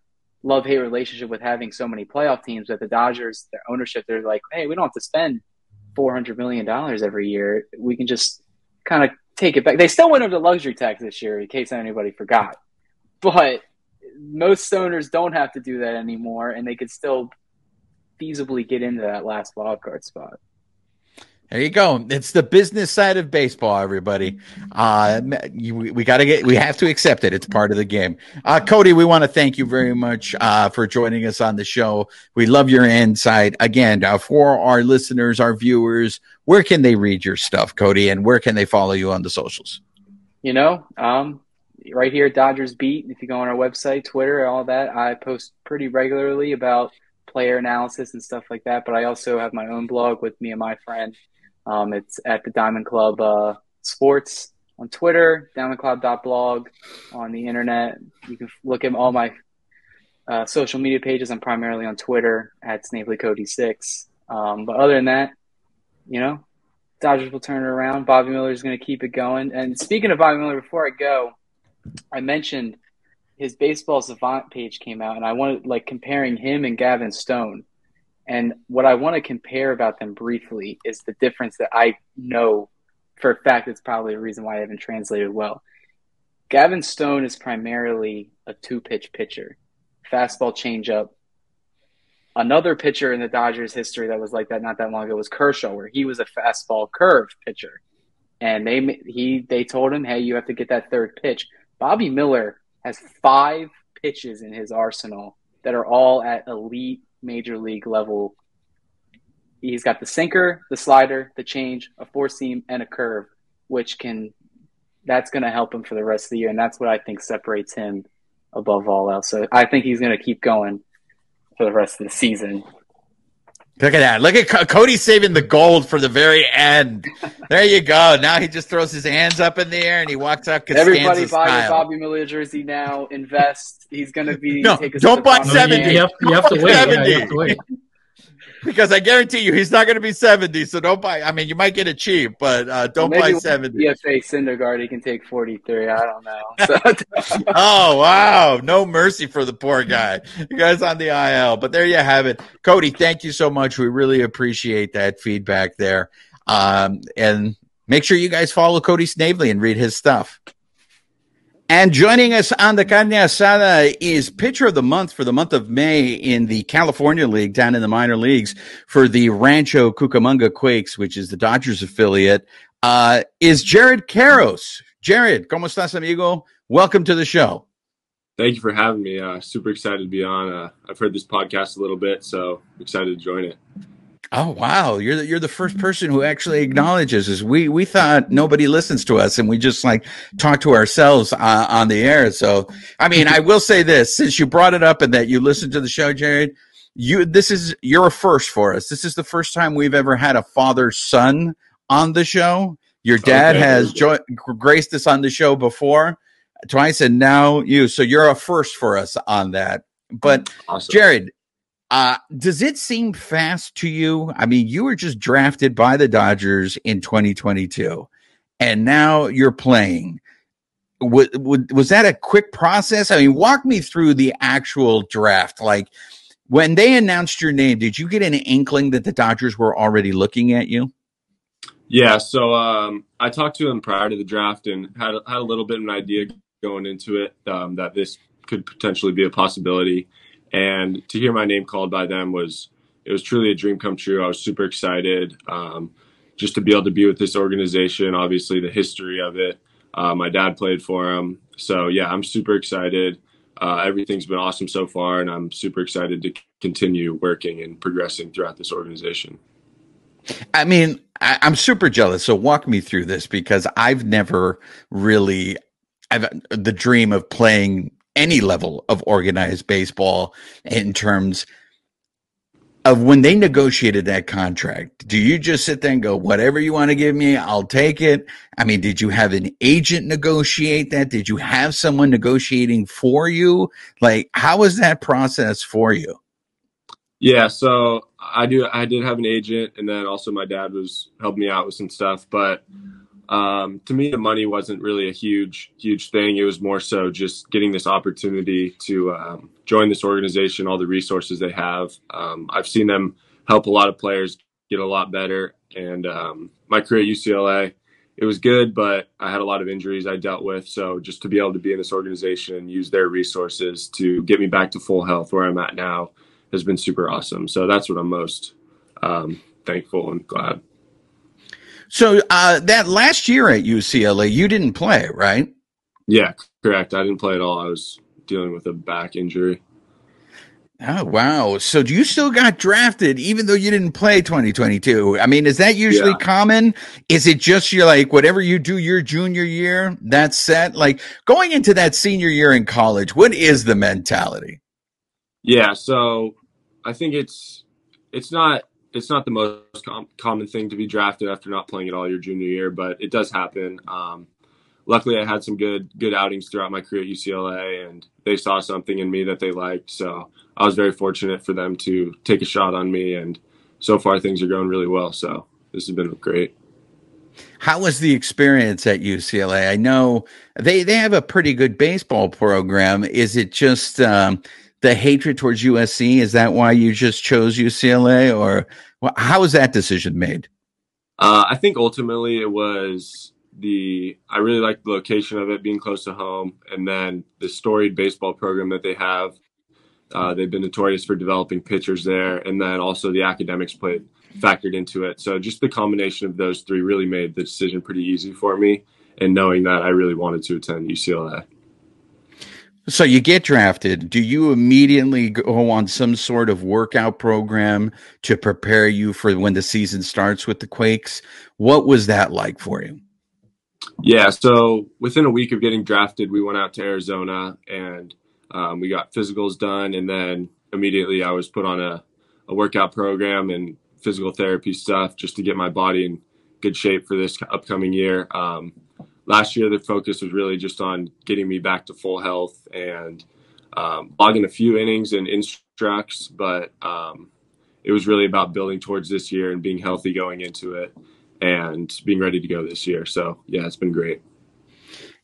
love hate relationship with having so many playoff teams. With the Dodgers, their ownership, they're like, hey, we don't have to spend four hundred million dollars every year. We can just kind of take it back. They still went over the luxury tax this year, in case anybody forgot. But most owners don't have to do that anymore, and they could still feasibly get into that last wild card spot. There you go. It's the business side of baseball, everybody. Uh, you, we got to get, we have to accept it. It's part of the game. Uh, Cody, we want to thank you very much, uh, for joining us on the show. We love your insight. Again, uh, for our listeners, our viewers, where can they read your stuff, Cody, and where can they follow you on the socials? you know, um, right here at Dodgers Beat. If you go on our website, Twitter, all that, I post pretty regularly about player analysis and stuff like that. But I also have my own blog with me and my friend. Um, it's at the Diamond Club uh, Sports on Twitter, diamondclub.blog on the internet. You can look at all my uh, social media pages. I'm primarily on Twitter at Snavely Cody six. Um, but other than that, you know, Dodgers will turn it around. Bobby Miller is going to keep it going. And speaking of Bobby Miller, before I go, I mentioned his baseball savant page came out, and I wanted like comparing him and Gavin Stone. And what I want to compare about them briefly is the difference that I know for a fact it's probably a reason why I haven't translated well. Gavin Stone is primarily a two pitch pitcher, fastball changeup, Another pitcher in the Dodgers history that was like that not that long ago was Kershaw, where he was a fastball curve pitcher, and they he they told him, hey, you have to get that third pitch. Bobby Miller has five pitches in his arsenal that are all at elite major league level. He's got the sinker, the slider, the change, a four seam, and a curve, which can that's going to help him for the rest of the year, and that's what I think separates him above all else. So I think he's going to keep going for the rest of the season. Look at that. Look at Cody saving the gold for the very end. There you go. Now he just throws his hands up in the air and he walks out. Everybody buy your Bobby Miller jersey now. Invest. He's going to be. No, don't buy 70. You have, you have to wait. Yeah, you have to wait because I guarantee you he's not going to be 70. So don't buy. I mean, you might get it cheap, but uh, don't well, buy 70. DFA Syndergaard, he can take 43. I don't know. So. oh, wow. No mercy for the poor guy. You guys on the IL. But there you have it. Cody, thank you so much. We really appreciate that feedback there. Um, and make sure you guys follow Cody Snavely and read his stuff. And joining us on the carne asada is pitcher of the month for the month of May in the California League down in the minor leagues for the Rancho Cucamonga Quakes, which is the Dodgers affiliate, uh, is Jared Karros. Jared, ¿cómo estás, amigo? Welcome to the show. Thank you for having me. Uh, super excited to be on. Uh, I've heard this podcast a little bit, so excited to join it. Oh wow, you're the, you're the first person who actually acknowledges us. We we thought nobody listens to us, and we just like talk to ourselves uh, on the air. So, I mean, I will say this: since you brought it up and that you listened to the show, Jared, you this is you're a first for us. This is the first time we've ever had a father son on the show. Your dad okay. has jo- graced us on the show before twice, and now you. So you're a first for us on that. But awesome. Jared, uh, does it seem fast to you? I mean, you were just drafted by the Dodgers in 2022, and now you're playing. Was, was that a quick process? I mean, walk me through the actual draft. Like when they announced your name, did you get an inkling that the Dodgers were already looking at you? Yeah, so um, I talked to them prior to the draft and had had a little bit of an idea going into it um, that this could potentially be a possibility and to hear my name called by them was it was truly a dream come true. I was super excited um, just to be able to be with this organization. Obviously, the history of it. Uh, my dad played for them, so yeah, I'm super excited. Uh, everything's been awesome so far, and I'm super excited to continue working and progressing throughout this organization. I mean, I, am super jealous. So walk me through this because I've never really, I've the dream of playing any level of organized baseball in terms of when they negotiated that contract, do you just sit there and go, whatever you want to give me, I'll take it? I mean, did you have an agent negotiate that? Did you have someone negotiating for you? Like, how was that process for you? Yeah, so I do. I did have an agent, and then also my dad was helping me out with some stuff. But um, to me, the money wasn't really a huge, huge thing. It was more so just getting this opportunity to um, join this organization, all the resources they have. Um, I've seen them help a lot of players get a lot better. And um, my career at UCLA, it was good, but I had a lot of injuries I dealt with. So just to be able to be in this organization and use their resources to get me back to full health where I'm at now has been super awesome. So that's what I'm most um, thankful and glad. So uh, that last year at UCLA, you didn't play, right? Yeah, correct. I didn't play at all. I was dealing with a back injury. Oh wow! So you still got drafted even though you didn't play 2022? I mean, is that usually yeah. common? Is it just you're like whatever you do your junior year, that's set? Like going into that senior year in college, what is the mentality? Yeah, so I think it's it's not it's not the most com- common thing to be drafted after not playing at all your junior year, but it does happen. Um, luckily I had some good good outings throughout my career at UCLA, and they saw something in me that they liked. So I was very fortunate for them to take a shot on me, and so far things are going really well. So this has been great. How was the experience at UCLA? I know they they have a pretty good baseball program. Is it just um, the hatred towards USC? Is that why you just chose UCLA, or how was that decision made? Uh, I think ultimately it was the I really like the location of it being close to home, and then the storied baseball program that they have. Uh, they've been notorious for developing pitchers there, and then also the academics played factored into it. So just the combination of those three really made the decision pretty easy for me, and knowing that I really wanted to attend UCLA. So you get drafted. Do you immediately go on some sort of workout program to prepare you for when the season starts with the Quakes? What was that like for you? Yeah, so within a week of getting drafted, we went out to Arizona and um, we got physicals done, and then immediately I was put on a, a workout program and physical therapy stuff just to get my body in good shape for this upcoming year. Um, last year, the focus was really just on getting me back to full health and um, logging a few innings and instructs, but um, it was really about building towards this year and being healthy going into it and being ready to go this year. So yeah, it's been great.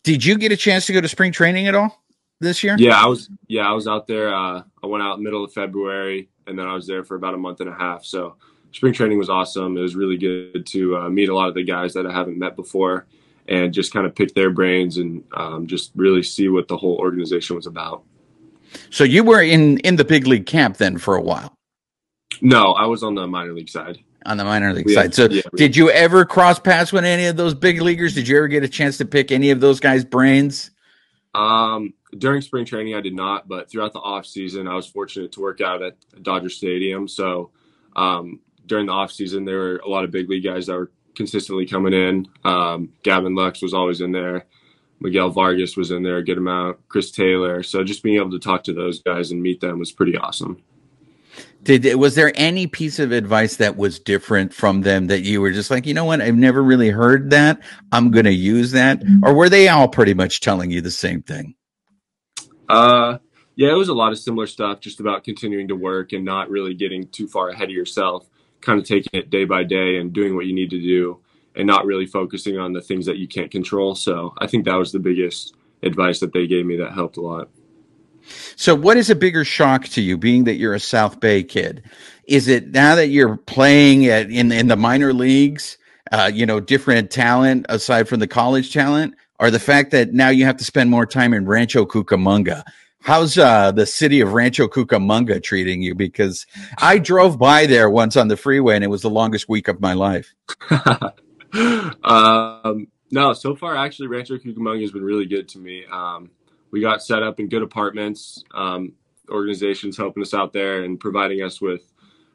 Did you get a chance to go to spring training at all this year? Yeah, I was. Yeah, I was out there. Uh, I went out middle of February, and then I was there for about a month and a half. So spring training was awesome. It was really good to uh, meet a lot of the guys that I haven't met before, and just kind of pick their brains and um, just really see what the whole organization was about. So you were in in the big league camp then for a while. No, I was on the minor league side on the minor league side. So, yeah, did you ever cross paths with any of those big leaguers? Did you ever get a chance to pick any of those guys' brains? Um, during spring training, I did not, but throughout the off season, I was fortunate to work out at Dodger Stadium. So, um, during the off season, there were a lot of big league guys that were consistently coming in. Um, Gavin Lux was always in there. Miguel Vargas was in there a good amount. Chris Taylor. So just being able to talk to those guys and meet them was pretty awesome. Did was there any piece of advice that was different from them that you were just like, you know what, I've never really heard that. I'm going to use that, or were they all pretty much telling you the same thing? Uh, yeah, it was a lot of similar stuff, just about continuing to work and not really getting too far ahead of yourself. Kind of taking it day by day and doing what you need to do, and not really focusing on the things that you can't control. So I think that was the biggest advice that they gave me that helped a lot. So, what is a bigger shock to you, being that you're a South Bay kid? Is it now that you're playing at, in in the minor leagues, uh, you know, different talent aside from the college talent, or the fact that now you have to spend more time in Rancho Cucamonga? How's uh, the city of Rancho Cucamonga treating you? Because I drove by there once on the freeway, and it was the longest week of my life. um, no, so far actually, Rancho Cucamonga has been really good to me. Um, we got set up in good apartments. Um, organizations helping us out there and providing us with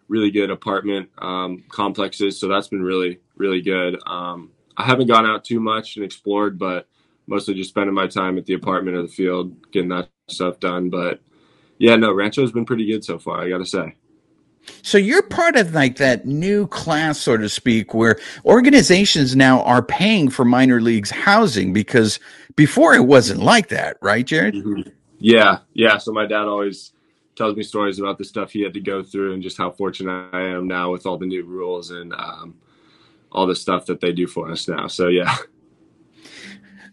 really good apartment um, complexes. So that's been really, really good. Um, I haven't gone out too much and explored, but mostly just spending my time at the apartment or the field, getting that stuff done. But yeah, no, Rancho's been pretty good so far, I got to say. So you're part of like that new class, so to speak, where organizations now are paying for minor leagues housing because before it wasn't like that, right, Jared? Mm-hmm. Yeah, yeah. So my dad always tells me stories about the stuff he had to go through and just how fortunate I am now with all the new rules and um, all the stuff that they do for us now. So yeah.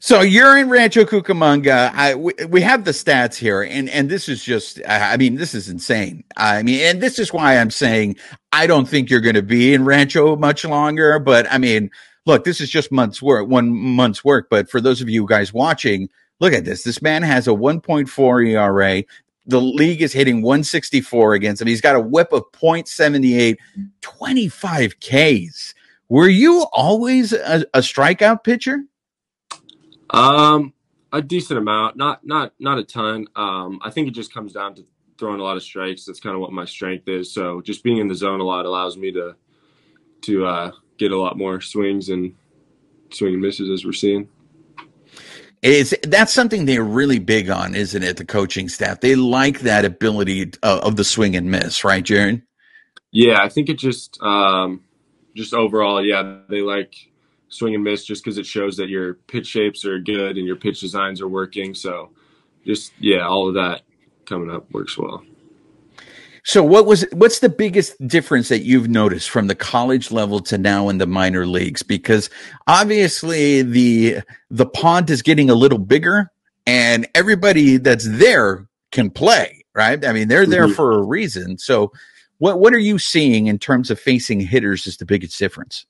So you're in Rancho Cucamonga. I, we, we, have the stats here, and and this is just, I mean, this is insane. I mean, and this is why I'm saying I don't think you're going to be in Rancho much longer. But I mean, look, this is just months work, one month's work. But for those of you guys watching, look at this. This man has a 1.4 ERA. The league is hitting 164 against him. He's got a whip of 0.78, 25 Ks. Were you always a, a strikeout pitcher? Um, a decent amount, not not not a ton. Um, I think it just comes down to throwing a lot of strikes. That's kind of what my strength is. So just being in the zone a lot allows me to to uh, get a lot more swings and swing and misses as we're seeing. Is that's something they're really big on, isn't it? The coaching staff they like that ability of, of the swing and miss, right, Jared? Yeah, I think it just um, just overall, yeah, they like swing and miss just because it shows that your pitch shapes are good and your pitch designs are working. So, just yeah, all of that coming up works well. So what was what's the biggest difference that you've noticed from the college level to now in the minor leagues? Because obviously the the pond is getting a little bigger and everybody that's there can play, right? I mean, they're there mm-hmm. for a reason. So what what are you seeing in terms of facing hitters is the biggest difference?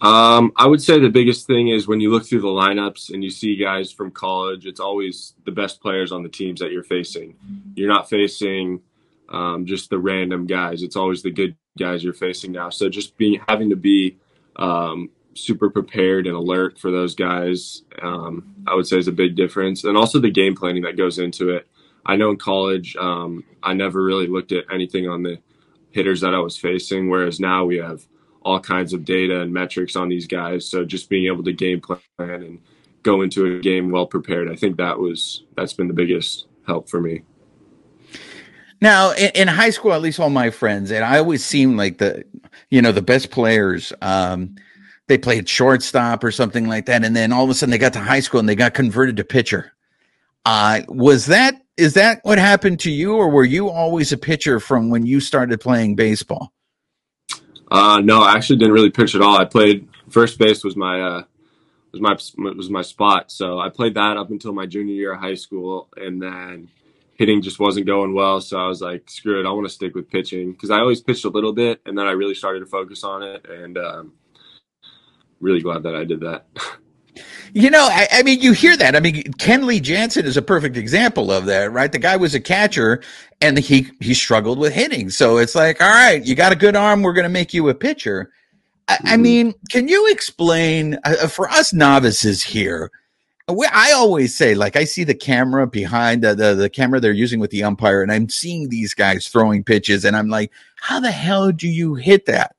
Um, I would say the biggest thing is when you look through the lineups and you see guys from college, it's always the best players on the teams that you're facing. You're not facing um, just the random guys. It's always the good guys you're facing now. So just being having to be um, super prepared and alert for those guys, um, I would say is a big difference. And also the game planning that goes into it. I know in college, um, I never really looked at anything on the hitters that I was facing, whereas now we have all kinds of data and metrics on these guys. So just being able to game plan and go into a game well prepared, I think that was that's been the biggest help for me. Now, in, in, high school, at least all my friends, and I always seemed like the, you know, the best players. Um, they played shortstop or something like that, and then all of a sudden they got to high school and they got converted to pitcher. Uh, was that is that what happened to you, or were you always a pitcher from when you started playing baseball? Uh, no, I actually didn't really pitch at all. I played first base was my uh, was my was my spot, so I played that up until my junior year of high school, and then hitting just wasn't going well. So I was like, screw it, I want to stick with pitching because I always pitched a little bit, and then I really started to focus on it, and um, really glad that I did that. You know, I, I, mean, you hear that. I mean, Kenley Jansen is a perfect example of that, right? The guy was a catcher and he, he struggled with hitting. So it's like, all right, you got a good arm. We're going to make you a pitcher. I, I mm-hmm. mean, can you explain uh, for us novices here? I always say, like, I see the camera behind the, the, the camera they're using with the umpire, and I'm seeing these guys throwing pitches, and I'm like, how the hell do you hit that?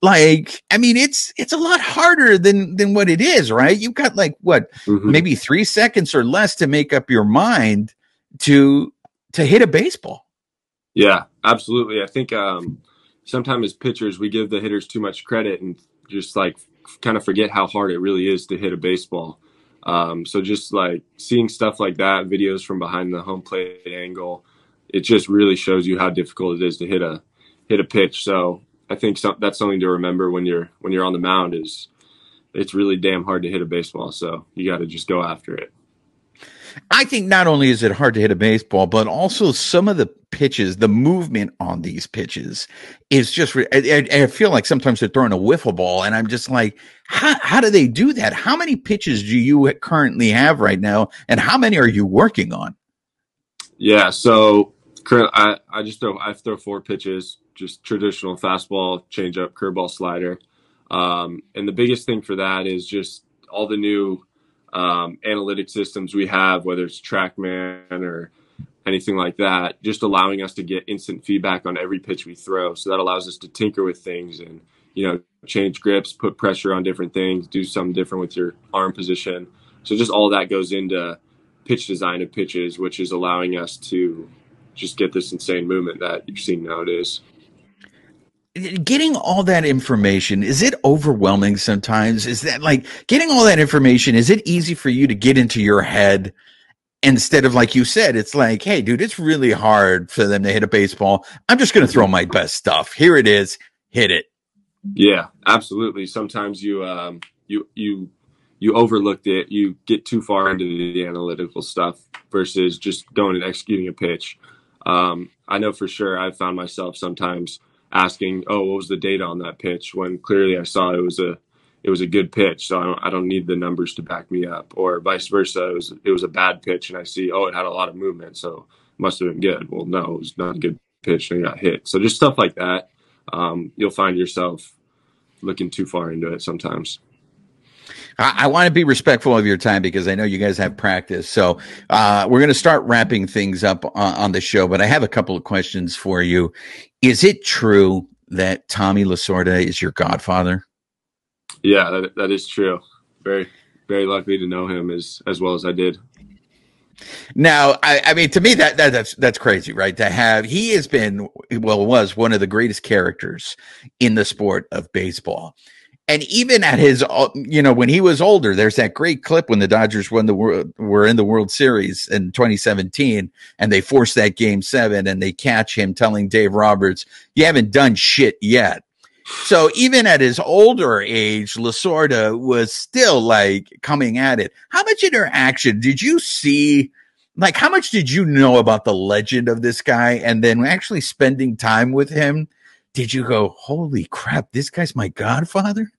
Like, I mean, it's it's a lot harder than than what it is, right? You've got like what, mm-hmm. maybe three seconds or less to make up your mind to to hit a baseball. Yeah, absolutely. I think um, sometimes as pitchers, we give the hitters too much credit and just like kind of forget how hard it really is to hit a baseball. Um, so just like seeing stuff like that, videos from behind the home plate angle, it just really shows you how difficult it is to hit a hit a pitch. So I think so, that's something to remember when you're when you're on the mound is it's really damn hard to hit a baseball. So you got to just go after it. I think not only is it hard to hit a baseball, but also some of the pitches, the movement on these pitches is just. I, I feel like sometimes they're throwing a wiffle ball, and I'm just like, how how do they do that? How many pitches do you currently have right now, and how many are you working on? Yeah, so I I just throw I throw four pitches, just traditional fastball, changeup, curveball, slider, um, and the biggest thing for that is just all the new um, analytic systems we have, whether it's TrackMan or anything like that, just allowing us to get instant feedback on every pitch we throw. So that allows us to tinker with things and you know change grips, put pressure on different things, do something different with your arm position. So just all that goes into pitch design of pitches, which is allowing us to just get this insane movement that you're seeing nowadays getting all that information is it overwhelming sometimes? Is that like getting all that information is it easy for you to get into your head instead of like you said it's like hey dude it's really hard for them to hit a baseball. I'm just going to throw my best stuff. Here it is. Hit it. Yeah absolutely. Sometimes you um you you you overlooked it. You get too far into the analytical stuff versus just going and executing a pitch. Um i know for sure i've found myself sometimes asking, "Oh, what was the data on that pitch?" When clearly I saw it was a it was a good pitch, so I don't I don't need the numbers to back me up, or vice versa. It was it was a bad pitch, and I see, oh, it had a lot of movement, so must have been good. Well, no, it was not a good pitch, and it got hit. So just stuff like that, um, you'll find yourself looking too far into it sometimes. I, I want to be respectful of your time because I know you guys have practice. So uh, we're going to start wrapping things up on, on the show, but I have a couple of questions for you. Is it true that Tommy Lasorda is your godfather? Yeah, that, that is true. Very, very lucky to know him as as well as I did. Now, I, I mean, to me, that, that that's that's crazy, right? To have he has been well was one of the greatest characters in the sport of baseball, and even at his, uh, you know, when he was older, there's that great clip when the Dodgers won the world were in the World Series in 2017, and they forced that Game Seven, and they catch him telling Dave Roberts, "You haven't done shit yet." So even at his older age, Lasorda was still like coming at it. How much interaction did you see? Like, how much did you know about the legend of this guy? And then actually spending time with him, did you go, holy crap, this guy's my godfather?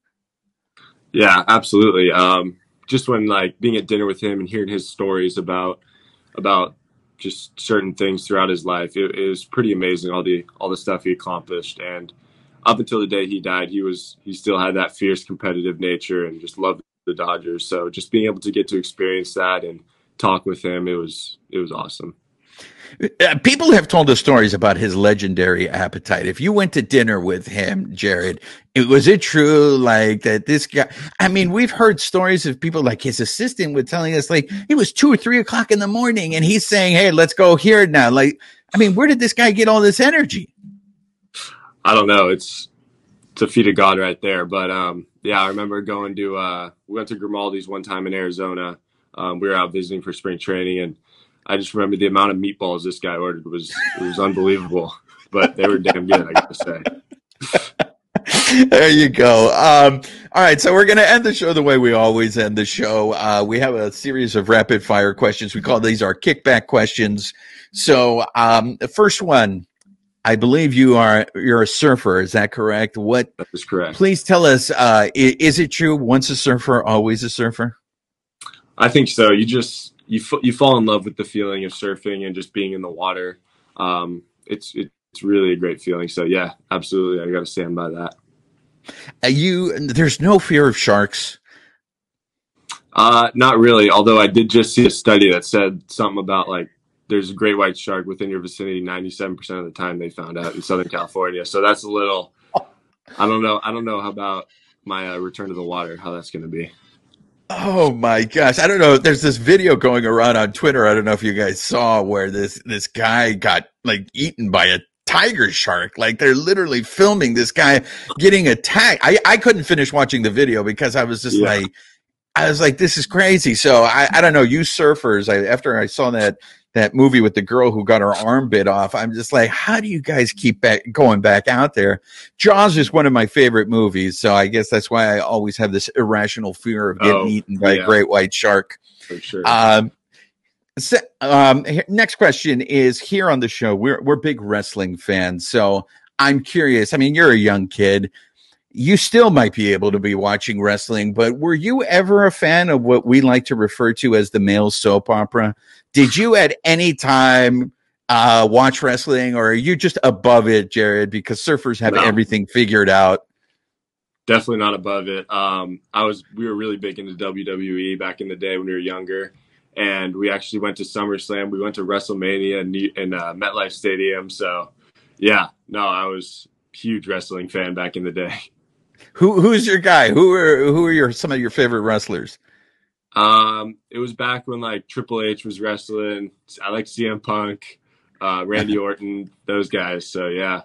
Yeah, absolutely. Um, just when like being at dinner with him and hearing his stories about, about just certain things throughout his life, it, it was pretty amazing. All the, all the stuff he accomplished and, up until the day he died, he was he still had that fierce competitive nature and just loved the Dodgers. So just being able to get to experience that and talk with him, it was it was awesome. Uh, people have told us stories about his legendary appetite. If you went to dinner with him, Jared, was it true like that this guy? I mean, we've heard stories of people like his assistant would telling us like it was two or three o'clock in the morning and he's saying, Hey, let's go here now. Like, I mean, where did this guy get all this energy? I don't know. It's it's a feat of God right there. But um, yeah, I remember going to uh, we went to Grimaldi's one time in Arizona. Um, we were out visiting for spring training, and I just remember the amount of meatballs this guy ordered was it was unbelievable. but they were damn good, I gotta say. there you go. Um, all right, so we're going to end the show the way we always end the show. Uh, we have a series of rapid fire questions. We call these our kickback questions. So, um, the first one I believe you are you're a surfer. Is that correct? What that is correct. Please tell us. Uh, is, is, it true? Once a surfer, always a surfer. I think so. You just you you fall in love with the feeling of surfing and just being in the water. Um, it's it's really a great feeling. So yeah, absolutely. I got to stand by that. Uh, you there's no fear of sharks. Uh, not really. Although I did just see a study that said something about like there's a great white shark within your vicinity 97% of the time they found out in southern california so that's a little i don't know i don't know how about my uh, return to the water how that's going to be oh my gosh i don't know there's this video going around on twitter i don't know if you guys saw where this this guy got like eaten by a tiger shark like they're literally filming this guy getting attacked i i couldn't finish watching the video because i was just yeah. like I was like, this is crazy. So I, I don't know. You surfers, I, after I saw that that movie with the girl who got her arm bit off. I'm just like, how do you guys keep back going back out there? Jaws is one of my favorite movies, so I guess that's why I always have this irrational fear of getting oh, eaten by yeah. a great white shark. For sure. Um, so, um, next question is here on the show. We're we're big wrestling fans, so I'm curious. I mean, you're a young kid you still might be able to be watching wrestling, but were you ever a fan of what we like to refer to as the male soap opera? Did you at any time uh, watch wrestling, or are you just above it, Jared? Because surfers have no. everything figured out. Definitely not above it. Um, I was. We were really big into WWE back in the day when we were younger, and we actually went to SummerSlam. We went to WrestleMania in, in uh, MetLife Stadium. So, yeah, no, I was huge wrestling fan back in the day. Who who's your guy? Who are who are your some of your favorite wrestlers? Um, it was back when like Triple H was wrestling. I like CM Punk, uh, Randy Orton, those guys. So yeah.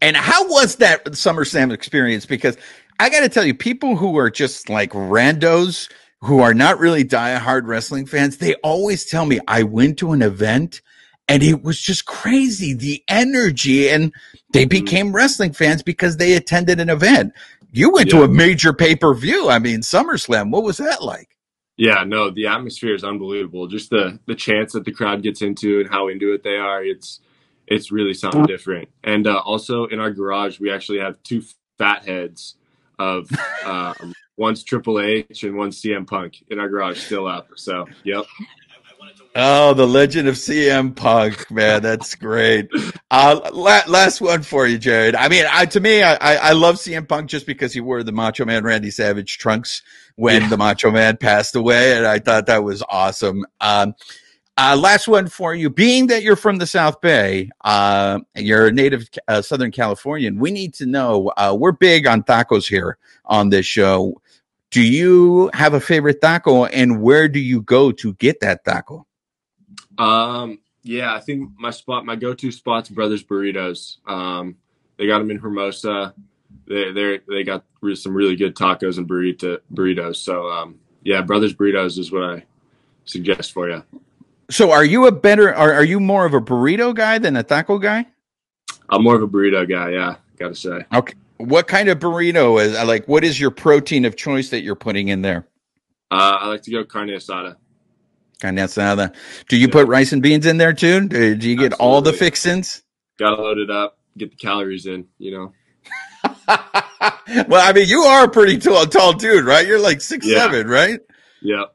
And how was that SummerSlam experience? Because I got to tell you, people who are just like randos, who are not really die-hard wrestling fans, they always tell me I went to an event and it was just crazy the energy and they mm-hmm. became wrestling fans because they attended an event you went yeah. to a major pay-per-view i mean summerslam what was that like yeah, no, the atmosphere is unbelievable. Just the the chance that the crowd gets into and how into it they are, it's it's really something different. And uh, also in our garage, we actually have two fat heads of um, one's Triple H and one's CM Punk in our garage still up. So, yep. Oh, the legend of CM Punk, man, that's great. Uh, la- last one for you, Jared. I mean, I, to me, I, I love CM Punk just because he wore the Macho Man Randy Savage trunks when yeah. the Macho Man passed away, and I thought that was awesome. Um, uh, last one for you. Being that you're from the South Bay, uh, you're a native uh, Southern Californian, we need to know. Uh, we're big on tacos here on this show. Do you have a favorite taco, and where do you go to get that taco? Um, yeah, I think my spot, my go-to spot's Brothers Burritos. Um, they got them in Hermosa. They they they got some really good tacos and burrito burritos. So um, yeah, Brothers Burritos is what I suggest for you. So are you a better? Are are you more of a burrito guy than a taco guy? I'm more of a burrito guy. Yeah, gotta say. Okay, what kind of burrito is like? What is your protein of choice that you're putting in there? Uh, I like to go carne asada. Carne asada. Do you yeah. put rice and beans in there too? Do, you get Absolutely. all the fixins? Gotta load it up. Get the calories in. You know. well, I mean, you are a pretty tall, tall dude, right? You're like six yeah. seven, right? Yep.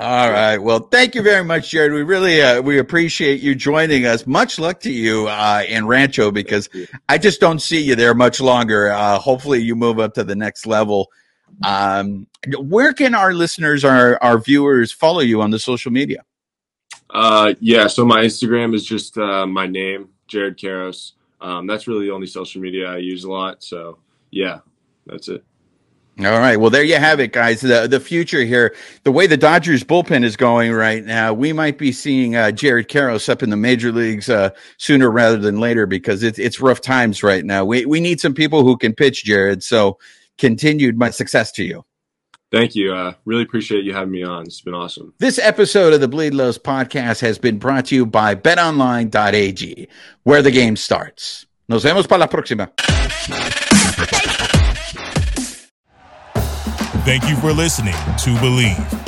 All right. Well, thank you very much, Jared. We really uh, we appreciate you joining us. Much luck to you uh, in Rancho because I just don't see you there much longer. Uh, hopefully, you move up to the next level. Um, where can our listeners, our our viewers, follow you on the social media? Uh, yeah. So my Instagram is just uh, my name, Jared Karros. Um, that's really the only social media I use a lot. So yeah, that's it. All right. Well, there you have it, guys. The the future here, the way the Dodgers bullpen is going right now, we might be seeing uh, Jared Karros up in the major leagues uh, sooner rather than later because it's it's rough times right now. We we need some people who can pitch, Jared. So, continued my success to you. Thank you. Uh, really appreciate you having me on. It's been awesome. This episode of the Bleed Lows podcast has been brought to you by BetOnline.ag, where the game starts. Nos vemos para la próxima. Thank you for listening to Bleav.